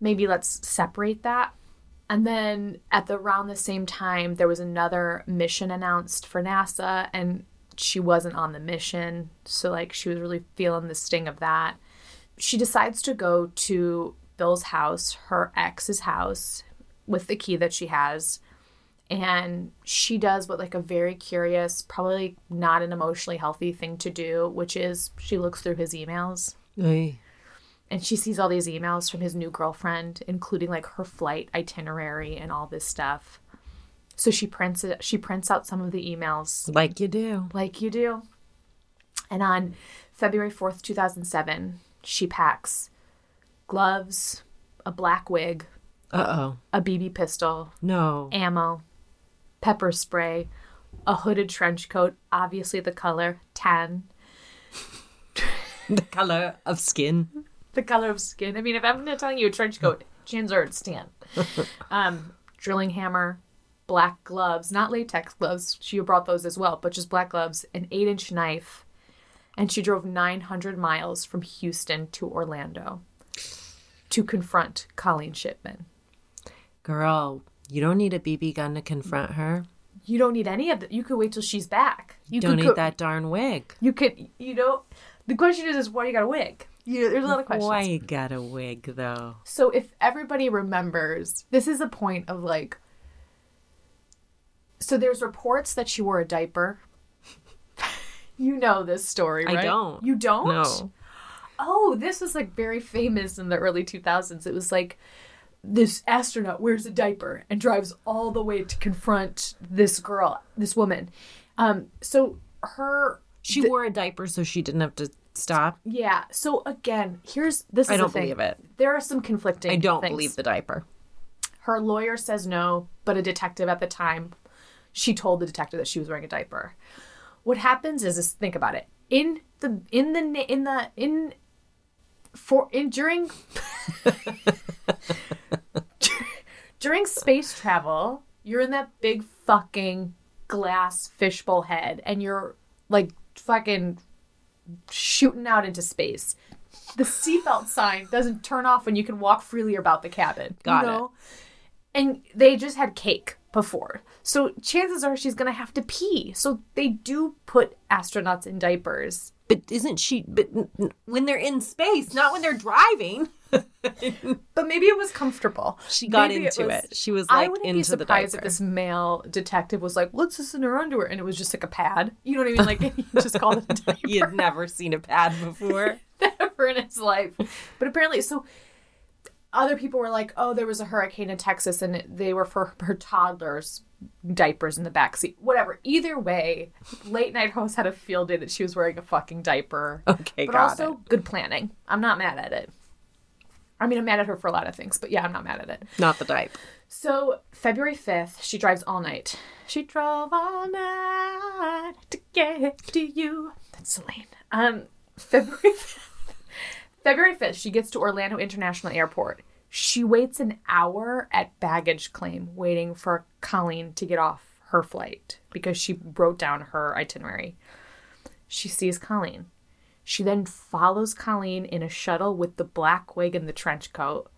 maybe let's separate that. And then at the around the same time, there was another mission announced for NASA, and she wasn't on the mission. So, like, she was really feeling the sting of that. She decides to go to Bill's house, her ex's house, with the key that she has. And she does what, like, a very curious, probably not an emotionally healthy thing to do, which is she looks through his emails. Ay. And she sees all these emails from his new girlfriend, including like her flight itinerary and all this stuff. So she prints it. She prints out some of the emails, Like you do. like you do. And on February fourth, two thousand seven, she packs gloves, a black wig, Uh oh. a BB pistol, No. ammo, pepper spray, a hooded trench coat, obviously the color tan, the color of skin. The color of skin. I mean, if I'm not telling you a trench coat, chances are it's tan. Um, drilling hammer, black gloves, not latex gloves. She brought those as well, but just black gloves, an eight inch knife, and she drove 900 miles from Houston to Orlando to confront Colleen Shipman. Girl, you don't need a BB gun to confront her. You don't need any of that. You could wait till she's back. You don't need co- that darn wig. You could, you know, the question is, is why you got a wig? You, there's a lot of questions. Why you got a wig though? So if everybody remembers, this is a point of like. So there's reports that she wore a diaper. you know this story, I don't. You don't? No. Oh, this was like very famous in the early 2000s. It was like this astronaut wears a diaper and drives all the way to confront this girl, this woman. Um, so her She wore a diaper so she didn't have to stop. yeah. So again, here's this is I don't believe it. There are some conflicting. I don't things. believe the diaper. Her lawyer says no, but a detective at the time, she told the detective that she was wearing a diaper. What happens is, is think about it. In the in the in the in for in during during space travel, you're in that big fucking glass fishbowl head, and you're like fucking shooting out into space. The seatbelt sign doesn't turn off when you can walk freely about the cabin. Got you it. know? And they just had cake before. So chances are she's going to have to pee. So they do put astronauts in diapers. But isn't she? But when they're in space, not when they're driving. But maybe it was comfortable. She got Maybe into was- it. She was like, I wouldn't into be surprised if this male detective was like, "What's this in her underwear," and it was just like a pad. You know what I mean? Like he just called it a diaper. He had never seen a pad before. ever in his life. But apparently, so other people were like, "Oh, there was a hurricane in Texas, and they were for her toddlers." Diapers in the back seat, whatever. Either way, late night host had a field day that she was wearing a fucking diaper. Okay, but also it. good planning. I'm not mad at it. I mean, I'm mad at her for a lot of things, but yeah, I'm not mad at it. Not the diaper. So February 5th, she drives all night. She drove all night to get to you. That's Celine. Um, February 5th. February 5th, she gets to Orlando International Airport. She waits an hour at baggage claim waiting for Colleen to get off her flight because she wrote down her itinerary. She sees Colleen. She then follows Colleen in a shuttle with the black wig and the trench coat.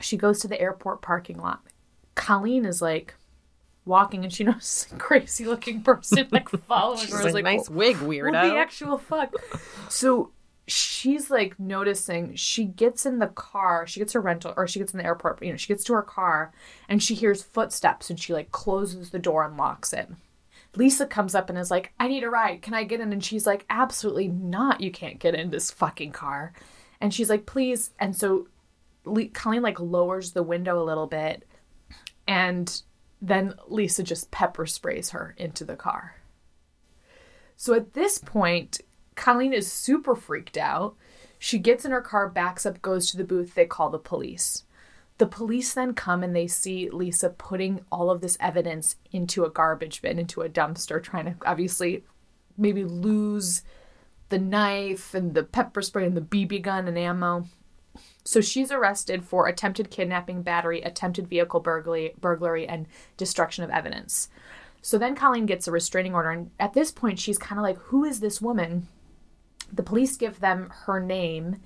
She goes to the airport parking lot. Colleen is like walking and she notices a crazy looking person like following She's her. It's like, nice wig, weirdo. what the actual fuck? So she's like noticing. She gets in the car. She gets her rental, or she gets in the airport. You know, she gets to her car and she hears footsteps, and she like closes the door and locks it. Lisa comes up and is like, "I need a ride. Can I get in?" And she's like, "Absolutely not. You can't get in this fucking car." And she's like, "Please." And so Le- Colleen like lowers the window a little bit, and then Lisa just pepper sprays her into the car. So at this point, Colleen is super freaked out. She gets in her car, backs up, goes to the booth. They call the police. The police then come and they see Lisa putting all of this evidence into a garbage bin, into a dumpster, trying to obviously maybe lose the knife and the pepper spray and the BB gun and ammo. So she's arrested for attempted kidnapping, battery, attempted vehicle burglary, burglary, and destruction of evidence. So then Colleen gets a restraining order, and at this point, she's kind of like, Who is this woman? The police give them her name,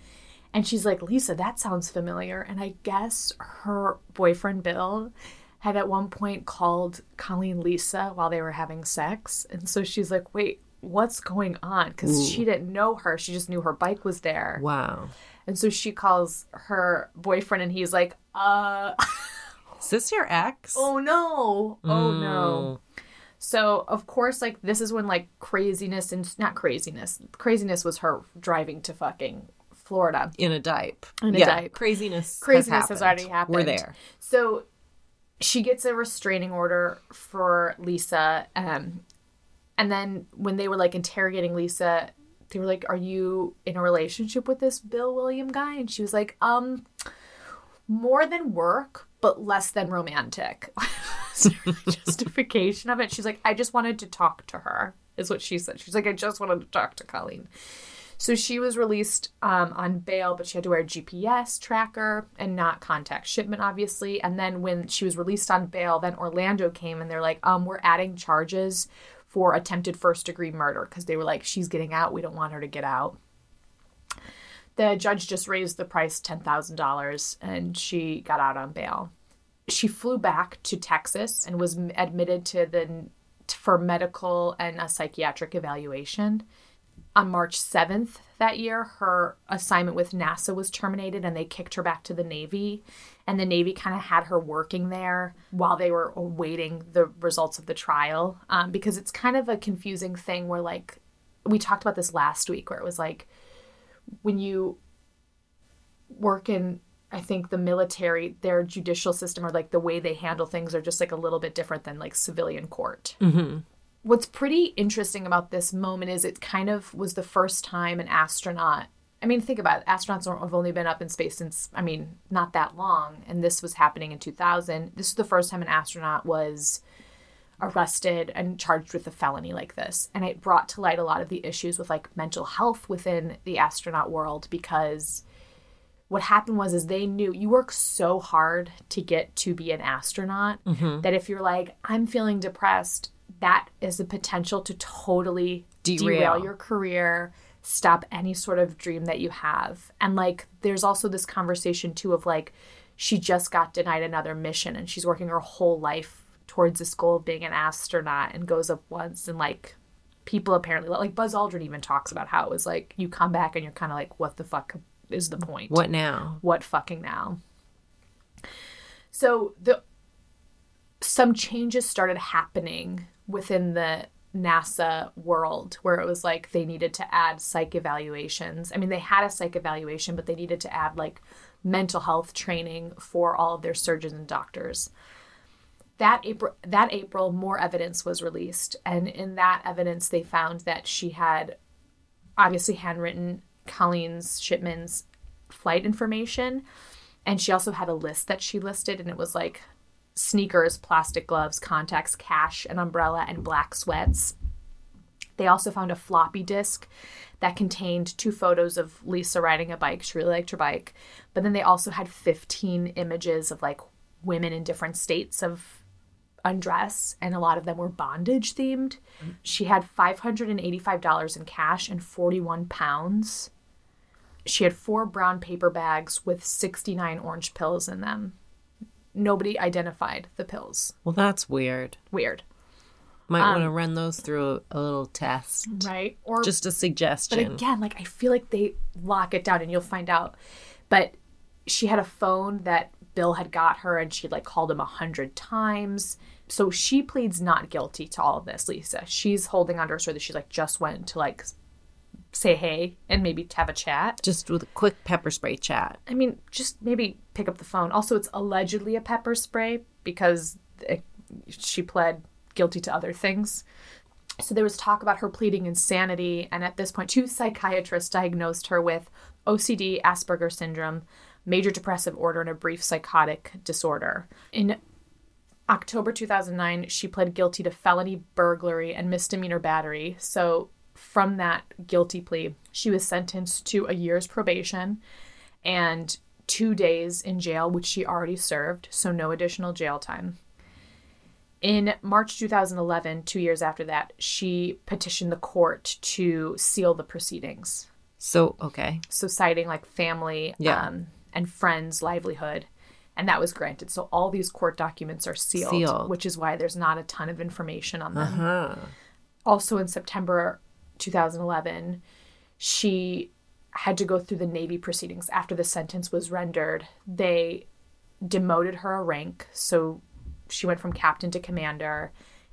and she's like, Lisa, that sounds familiar. And I guess her boyfriend, Bill, had at one point called Colleen Lisa while they were having sex. And so she's like, Wait, what's going on? Because she didn't know her, she just knew her bike was there. Wow. And so she calls her boyfriend, and he's like, Uh, Is this your ex? oh no, oh Mm. no. So of course, like this is when like craziness and not craziness. Craziness was her driving to fucking Florida. In a diaper. In a yeah, diaper. Craziness. Craziness has, has already happened. We're there. So she gets a restraining order for Lisa. Um, and then when they were like interrogating Lisa, they were like, Are you in a relationship with this Bill William guy? And she was like, Um, more than work, but less than romantic. Justification of it. She's like, I just wanted to talk to her, is what she said. She's like, I just wanted to talk to Colleen. So she was released um, on bail, but she had to wear a GPS tracker and not contact Shipman, obviously. And then when she was released on bail, then Orlando came and they're like, um, we're adding charges for attempted first degree murder because they were like, she's getting out. We don't want her to get out. The judge just raised the price $10,000 and she got out on bail. She flew back to Texas and was admitted to the for medical and a psychiatric evaluation on March 7th that year, her assignment with NASA was terminated and they kicked her back to the Navy. And the Navy kind of had her working there while they were awaiting the results of the trial. Um, because it's kind of a confusing thing where, like, we talked about this last week, where it was like when you work in, I think, the military, their judicial system or like the way they handle things are just like a little bit different than like civilian court what's pretty interesting about this moment is it kind of was the first time an astronaut I mean, think about it. Astronauts have only been up in space since, I mean, not that long. And this was happening in 2000. This is the first time an astronaut was arrested and charged with a felony like this. And it brought to light a lot of the issues with like mental health within the astronaut world because what happened was is they knew you work so hard to get to be an astronaut mm-hmm. that if you're like, I'm feeling depressed, that is the potential to totally Derail. derail your career, stop any sort of dream that you have. And like there's also this conversation too of like she just got denied another mission and she's working her whole life towards this goal of being an astronaut and goes up once and like people apparently like Buzz Aldrin even talks about how it was like you come back and you're kind of like what the fuck is the point? What now? what fucking now so the some changes started happening within the NASA world where it was like they needed to add psych evaluations. I mean, they had a psych evaluation, but they needed to add like mental health training for all of their surgeons and doctors. That April, that April, more evidence was released, and in that evidence, they found that she had obviously handwritten Colleen's Shipman's flight information, and she also had a list that she listed, and it was like sneakers, plastic gloves, contacts, cash, an umbrella, and black sweats. They also found a floppy disk that contained two photos of Lisa riding a bike. She really liked her bike. But then they also had 15 images of like women in different states of undress, and a lot of them were bondage themed. She had $585 in cash and 41 pounds. She had four brown paper bags with 69 orange pills in them. Nobody identified the pills. Well, that's weird. Weird. Might Um, want to run those through a, a little test. Right? Or Just a suggestion. But again, like I feel like they lock it down and you'll find out. But she had a phone that Bill had got her and she'd like called him a hundred times. So she pleads not guilty to all of this, Lisa. She's holding onto her sword that she's like just went to like say hey and maybe have a chat. Just with a quick pepper spray chat. I mean, just maybe pick up the phone. Also, it's allegedly a pepper spray because it, she pled guilty to other things. So there was talk about her pleading insanity, and at this point, two psychiatrists diagnosed her with OCD, Asperger syndrome, major depressive order, and a brief psychotic disorder. In October 2009, she pled guilty to felony burglary and misdemeanor battery. So, from that guilty plea, she was sentenced to a year's probation and two days in jail, which she already served, so no additional jail time. In March 2011, two years after that, she petitioned the court to seal the proceedings. So, okay. So, citing like family Yeah. um, and friends' livelihood. And that was granted. So, all these court documents are sealed, Sealed. which is why there's not a ton of information on them Huh. also in September 2011, she had to go through the Navy proceedings after the sentence was rendered. They demoted her a rank, so she went from captain to commander,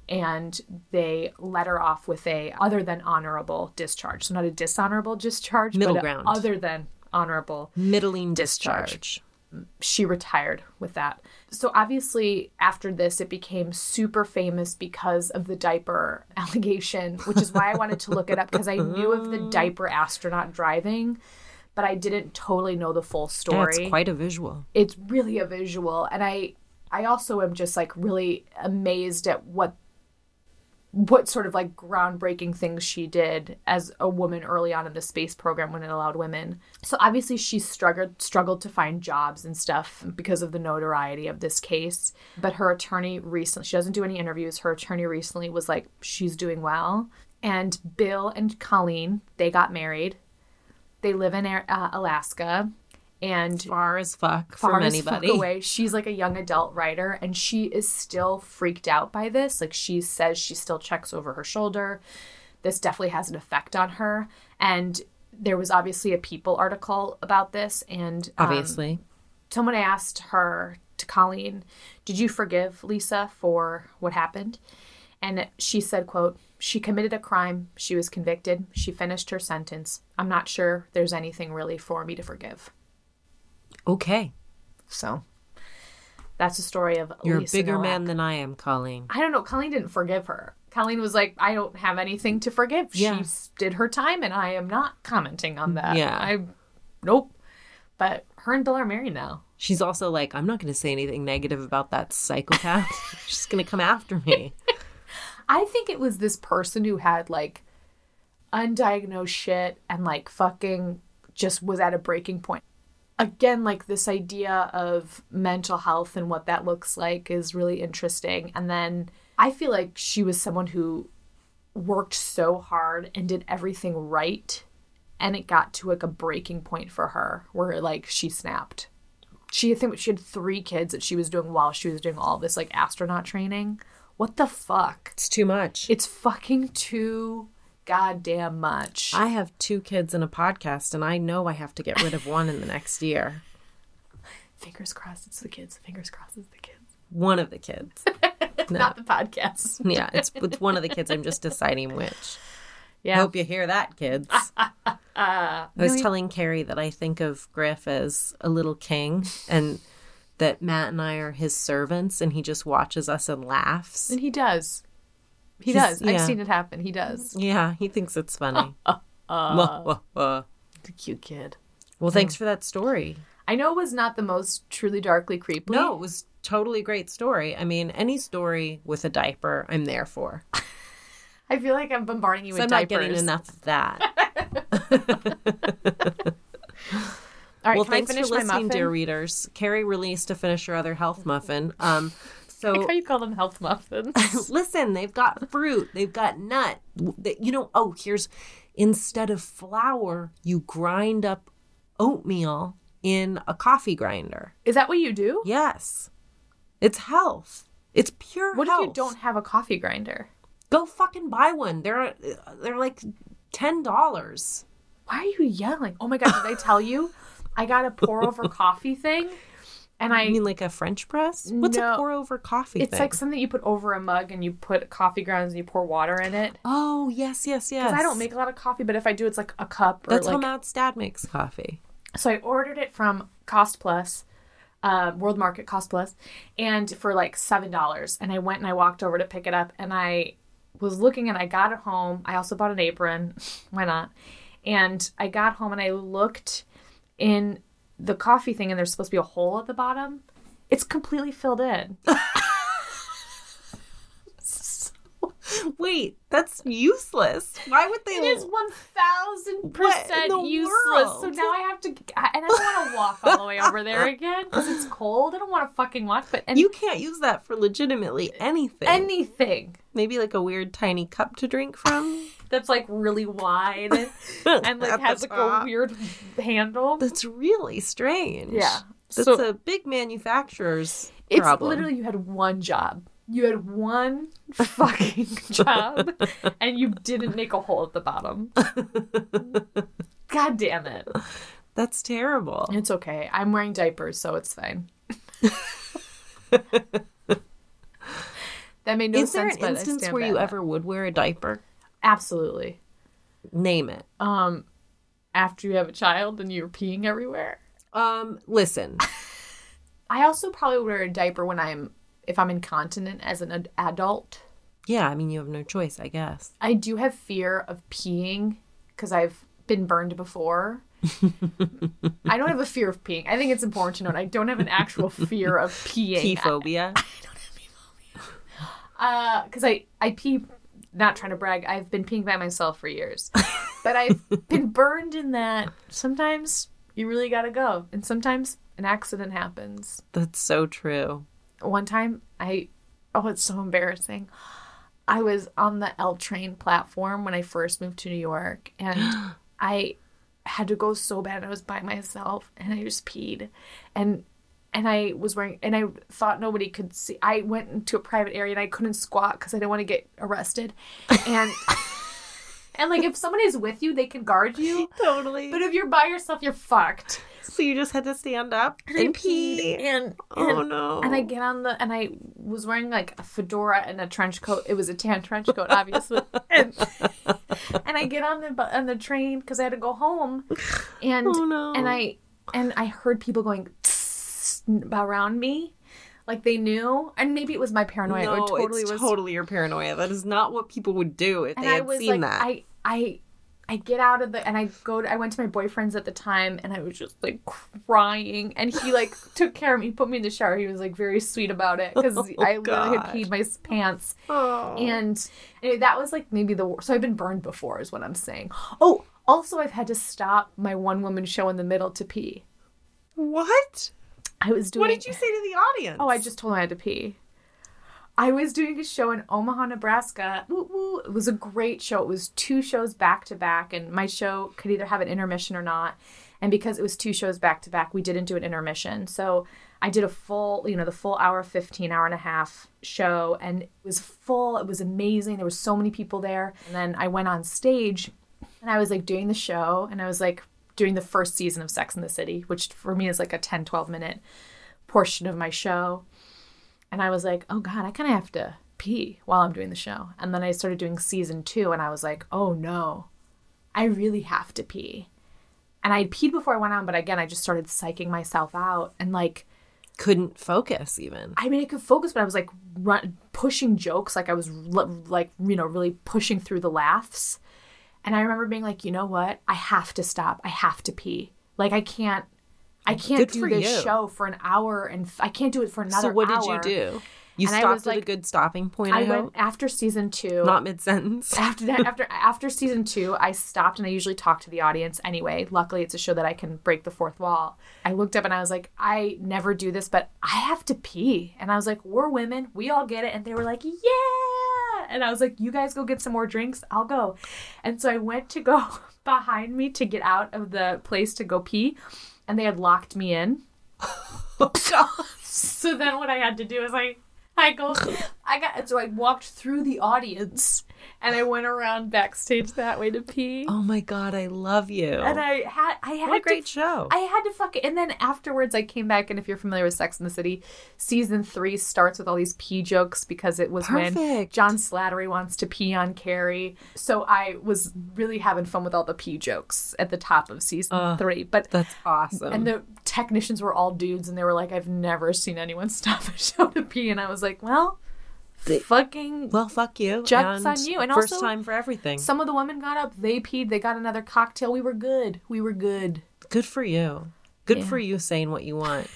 and they let her off with a other than honorable discharge. So not a dishonorable discharge, Middle but ground. other than honorable Middling Discharge. discharge. she retired with that. So obviously after this it became super famous because of the diaper allegation, which is why I wanted to look it up because I knew of the diaper astronaut driving, but I didn't totally know the full Yeah, story. it's quite a visual. it's really a visual and I I also am just like really amazed at what what sort of like groundbreaking things she did as a woman early on in the space program when it allowed women. So obviously she struggled struggled to find jobs and stuff because of the notoriety of this case. But her attorney recently she doesn't do any interviews. Her attorney recently was like she's doing well. And Bill and Colleen, they got married. They live in uh, Alaska and Far as fuck far from as anybody. fuck away. She's like a young adult writer, and she is still freaked out by this. Like she says, she still checks over her shoulder. This definitely has an effect on her. And there was obviously a People article about this, and um, Obviously. someone asked her to Colleen, "Did you forgive Lisa for what happened?" And she said, "quote She committed a crime. She was convicted. She finished her sentence. I'm not sure there's anything really for me to forgive." Okay. So that's the story of You're a bigger man than I am, Colleen. I don't know. Colleen didn't forgive her. Colleen was like, I don't have anything to forgive. Yeah. She did her time, and I am not commenting on that. Yeah. I, nope. But her and Bill are married now. She's also like, I'm not going to say anything negative about that psychopath. She's going to come after me. I think it was this person who had like undiagnosed shit and like fucking just was at a breaking point. Again, like this idea of mental health and what that looks like is really interesting. And then I feel like she was someone who worked so hard and did everything right. And it got to like a breaking point for her where like she snapped. She I think she had three kids that she was doing while she was doing all this like astronaut training. What the fuck? It's too much. It's fucking too goddamn much. I have two kids and a podcast, and I know I have to get rid of one in the next year. Fingers crossed it's the kids. Fingers crossed it's the kids. One of the kids. Not the podcast. Yeah, it's, it's one of the kids. I'm just deciding which. Yeah. I Hope you hear that, kids. I was telling Kerry that I think of Griff as a little king and that Matt and I are his servants and he just watches us and laughs. And he does. He He's- does. I've seen it happen. He does. Yeah, he thinks it's funny. Wah, wah, wah. The cute kid. Well, thanks for that story. I know it was not the most truly darkly creepy. No, it was totally great story. I mean, any story with a diaper, I'm there for. I feel like I'm bombarding you So with I'm not getting enough of that. All right, well, thanks for listening, dear readers. Kerry released to finish her other health muffin. Um, so Like how you call them health muffins. listen, they've got fruit, they've got nut. You know, oh, here's instead of flour, you grind up oatmeal in a coffee grinder. Is that what you do? Yes, it's health. It's pure What health. if you don't have a coffee grinder? Go fucking buy one. They're they're like ten dollars. Why are you yelling? Oh my god, did I tell you? I got a pour over coffee thing and I I mean, like a French press. What's No. a pour over coffee? it's thing? like something you put over a mug and you put coffee grounds and you pour water in it. oh yes, yes, yes. 'Cause I don't make a lot of coffee, but if I do, it's like a cup or That's how like. Matt's dad makes coffee. So I ordered it from Cost Plus, uh, World Market Cost Plus, and for like seven dollars. And I went and I walked over to pick it up, and I was looking and I got it home. I also bought an apron. Why not? And I got home and I looked in the coffee thing, and there's supposed to be a hole at the bottom. It's completely filled in. Wait, that's useless. Why would they? It is one thousand percent useless. So now I have to, and I don't want to walk all the way over there again because it's cold. I don't want to fucking walk, but and You can't use that for legitimately anything. anything Maybe like a weird tiny cup to drink from. That's like really wide and like has like a weird handle. That's really strange. Yeah. That's So- a big manufacturer's It's problem. literally you had one job. You had one fucking job, and you didn't make a hole at the bottom. God damn it! That's terrible. It's okay. I'm wearing diapers, so it's fine. that made no Is there sense. an but I instance where you that. ever would wear a diaper? Absolutely. Name it. Um, after you have a child and you're peeing everywhere. Um, listen, I also probably wear a diaper when I'm if I'm incontinent as an ad- adult. yeah, I mean, you have no choice, I guess. I do have fear of peeing because I've been burned before. I don't have a fear of peeing. I think it's important to note I don't have an actual fear of peeing. Pee phobia. Uh, because I I pee. Not trying to brag. I've been peeing by myself for years, but I've been burned in that. Sometimes you really gotta go, and sometimes an accident happens. That's so true. one time I oh it's so embarrassing. I was on the L train platform when I first moved to New York and I had to go so bad I was by myself and I just peed and and I was wearing and I thought nobody could see I went into a private area and I couldn't squat cuz I didn't want to get arrested and and like if someone is with you they can guard you Totally. but if you're by yourself you're fucked so you just had to stand up and, I pee. peed and, Oh no. and I get on the and I was wearing like a fedora and a trench coat. It was a tan trench coat, obviously. and, and I get on the on the train because I had to go home, and Oh, no. and I and I heard people going around me, like they knew, and maybe it was my paranoia. no, it totally it's was. totally your paranoia. That is not what people would do if and they I had was seen like, that. I I. I get out of the and I go to I went to my boyfriend's at the time and I was just like crying and he like took care of me put me in the shower he was like very sweet about it because Oh, I literally had peed my pants oh. and anyway, that was like maybe the so I've been burned before is what I'm saying. Oh, also I've had to stop my one woman show in the middle to pee. what? I was doing. What did you say to the audience? Oh, I just told them I had to pee. I was doing a show in Omaha, Nebraska. Woo, woo. It was a great show. It was two shows back to back, and my show could either have an intermission or not. And because it was two shows back to back, we didn't do an intermission. So I did a full, you know, the full hour, 15, hour and a half show, and it was full. It was amazing. There were so many people there. And then I went on stage and I was like doing the show, and I was like doing the first season of Sex in the City, which for me is like a 10, 12 minute portion of my show. And I was like, oh God, I kind of have to pee while I'm doing the show. And then I started doing season two, and I was like, oh no, I really have to pee. And I peed before I went on, but again, I just started psyching myself out. And like, couldn't focus even. I mean, I could focus, but I was like run, pushing jokes, like I was l- like, you know, really pushing through the laughs. And I remember being like, you know what? I have to stop. I have to pee. Like, I can't. I can't Good do this you. show for an hour, and f- I can't do it for another. Hour. So what did you do? You And stopped at a good stopping point. I, I went after season two. not mid sentence. after that, after after season two, I stopped and I usually talk to the audience anyway. Luckily, it's a show that I can break the fourth wall. I looked up and I was like, I never do this, but I have to pee. And I was like, we're women, we all get it. And they were like, yeah. And I was like, you guys go get some more drinks, I'll go. And so I went to go behind me to get out of the place to go pee, and they had locked me in. Oh, so then what I had to do is I I go I got so I walked through the audience and I went around backstage that way to pee. oh my god, I love you. And I had I had what a to- great show. I had to fuck it. And then afterwards, I came back. And if you're familiar with Sex in the City, season three starts with all these pee jokes because it was when John Slattery wants to pee on Carrie. So I was really having fun with all the pee jokes at the top of season three. But That's awesome. and the technicians were all dudes, and they were like, "I've never seen anyone stop a show to pee." And I was like, "Well, fucking." well, fuck you. Joke's on you. And first also- time for everything. some of the women got up, they peed, they got another cocktail. We were good. We were good. Good for you. Good Yeah. for you saying what you want.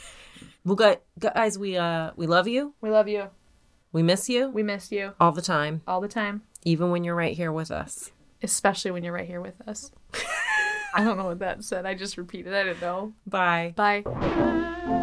well, gu- guys, we uh we love you. We love you. We miss you We miss you all the time, all the time, even when you're right here with us. especially when you're right here with us. I don't know what that said. I just repeated. I didn't know. Bye. Bye.